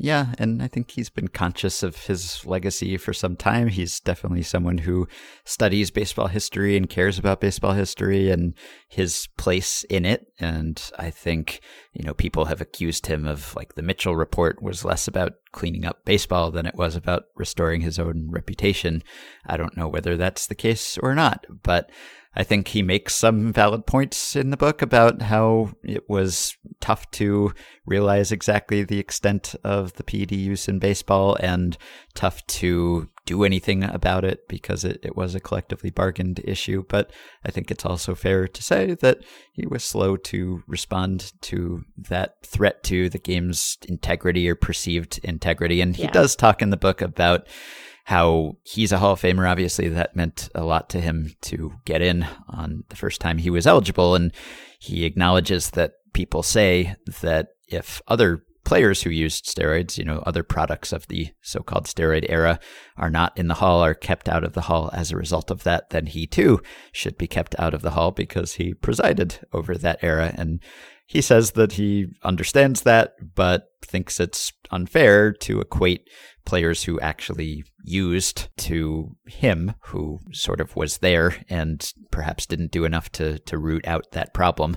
Yeah, and I think he's been conscious of his legacy for some time. He's definitely someone who studies baseball history and cares about baseball history and his place in it. And I think, you know, people have accused him of like the Mitchell report was less about cleaning up baseball than it was about restoring his own reputation. I don't know whether that's the case or not, but I think he makes some valid points in the book about how it was tough to realize exactly the extent of the PED use in baseball and tough to do anything about it because it, it was a collectively bargained issue. But I think it's also fair to say that he was slow to respond to that threat to the game's integrity or perceived integrity. And he Yeah. does talk in the book about how he's a Hall of Famer. Obviously, that meant a lot to him to get in on the first time he was eligible. And he acknowledges that people say that if other players who used steroids, you know, other products of the so called steroid era are not in the hall, are kept out of the hall as a result of that, then he too should be kept out of the hall because he presided over that era. And he says that he understands that, but thinks it's unfair to equate players who actually used to him, who sort of was there and perhaps didn't do enough to, to root out that problem,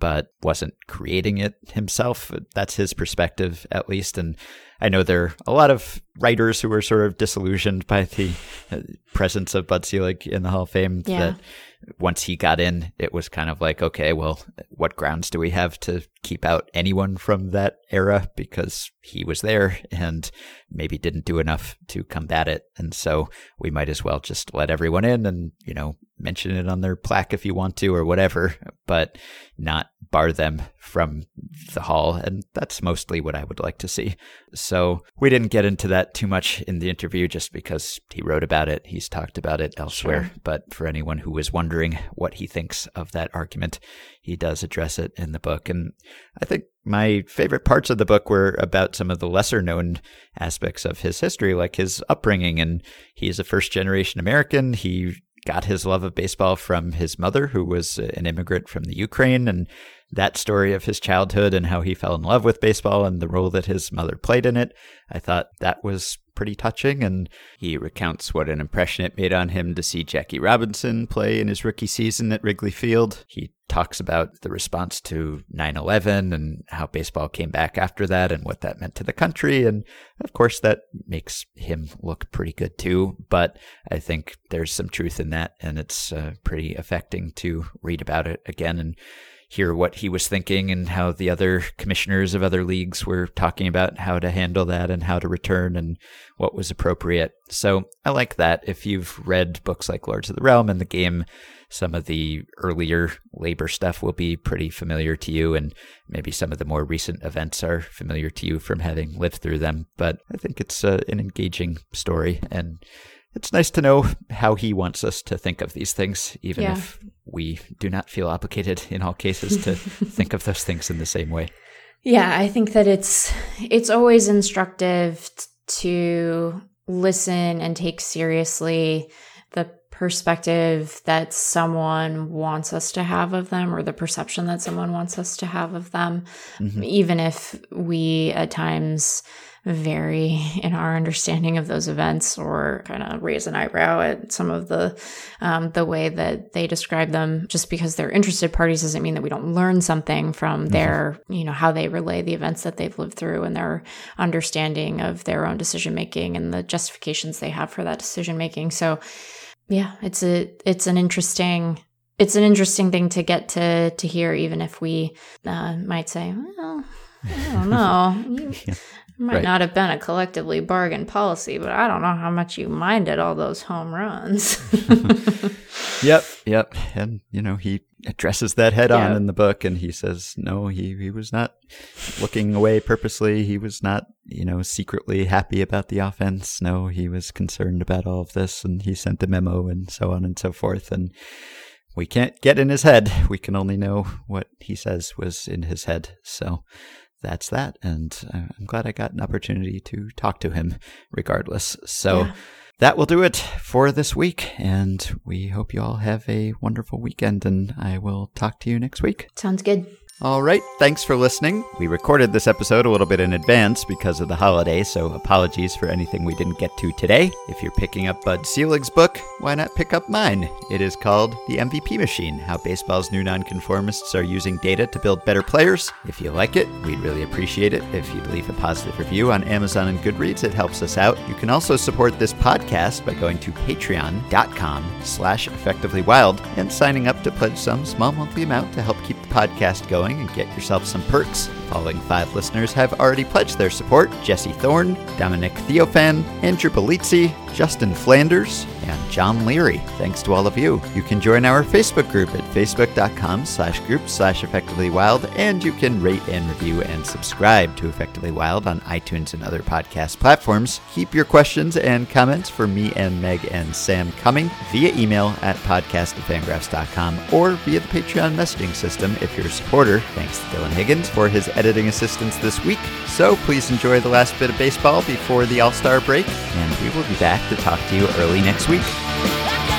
but wasn't creating it himself. That's his perspective, at least. And I know there are a lot of writers who were sort of disillusioned by the uh, presence of Bud Selig in the Hall of Fame. Yeah. That once he got in, it was kind of like, okay, well, what grounds do we have to keep out anyone from that era because he was there and maybe didn't do enough to combat it. And so we might as well just let everyone in and, you know, mention it on their plaque if you want to or whatever, but not bar them from the hall. And that's mostly what I would like to see. So we didn't get into that too much in the interview just because he wrote about it. He's talked about it elsewhere. But for anyone who was wondering what he thinks of that argument, he does address it in the book. And I think my favorite parts of the book were about some of the lesser known aspects of his history, like his upbringing. And he's a first generation American. He got his love of baseball from his mother, who was an immigrant from the Ukraine. And that story of his childhood and how he fell in love with baseball and the role that his mother played in it, I thought that was pretty touching. And he recounts what an impression it made on him to see Jackie Robinson play in his rookie season at Wrigley Field. He talks about the response to 9 11 and how baseball came back after that and what that meant to the country. And of course, that makes him look pretty good too. But I think there's some truth in that. And it's uh, pretty affecting to read about it again and hear what he was thinking and how the other commissioners of other leagues were talking about how to handle that and how to return and what was appropriate. So I like that. If you've read books like Lords of the Realm and the game, some of the earlier labor stuff will be pretty familiar to you, and maybe some of the more recent events are familiar to you from having lived through them. But I think it's uh, an engaging story, and it's nice to know how he wants us to think of these things, even Yeah. if we do not feel obligated in all cases to think of those things in the same way. Yeah, I think that it's it's always instructive to listen and take seriously the perspective that someone wants us to have of them or the perception that someone wants us to have of them mm-hmm. even if we at times vary in our understanding of those events or kind of raise an eyebrow at some of the um, the way that they describe them. Just because they're interested parties doesn't mean that we don't learn something from their you know how they relay the events that they've lived through and their understanding of their own decision making and the justifications they have for that decision making so yeah it's a it's an interesting it's an interesting thing to get to to hear even if we uh, might say well I don't know. You might Right. not have been a collectively bargained policy, but I don't know how much you minded all those home runs. Yep, yep. And, you know, he addresses that head on Yeah. in the book and he says, no, he, he was not looking away purposely. He was not, you know, secretly happy about the offense. No, he was concerned about all of this and he sent the memo and so on and so forth. And we can't get in his head. We can only know what he says was in his head. So that's that. And uh, I'm glad I got an opportunity to talk to him regardless. So Yeah. that will do it for this week. And we hope you all have a wonderful weekend. And I will talk to you next week. Sounds good. All right, thanks for listening. We recorded this episode a little bit in advance because of the holiday, so apologies for anything we didn't get to today. If you're picking up Bud Selig's book, why not pick up mine? It is called The MVP Machine How Baseball's New Nonconformists Are Using Data to Build Better Players. If you like it, we'd really appreciate it if you'd leave a positive review on Amazon and Goodreads. It helps us out. You can also support this podcast by going to patreon.com slash effectivelywild and signing up to pledge some small monthly amount to help keep the podcast going and get yourself some perks. Following five listeners have already pledged their support Jesse Thorne, Dominic Theophan, Andrew Belizzi, Justin Flanders, and John Leary. Thanks to all of you. You can join our Facebook group at facebook.com slash group slash effectively wild, and you can rate and review and subscribe to Effectively Wild on iTunes and other podcast platforms. Keep your questions and comments for me and Meg and Sam coming via email at podcast@fangraphs.com or via the Patreon messaging system if you're a supporter. Thanks to Dylan Higgins for his editing assistance this week. So please enjoy the last bit of baseball before the All Star break, and we will be back to talk to you early next week.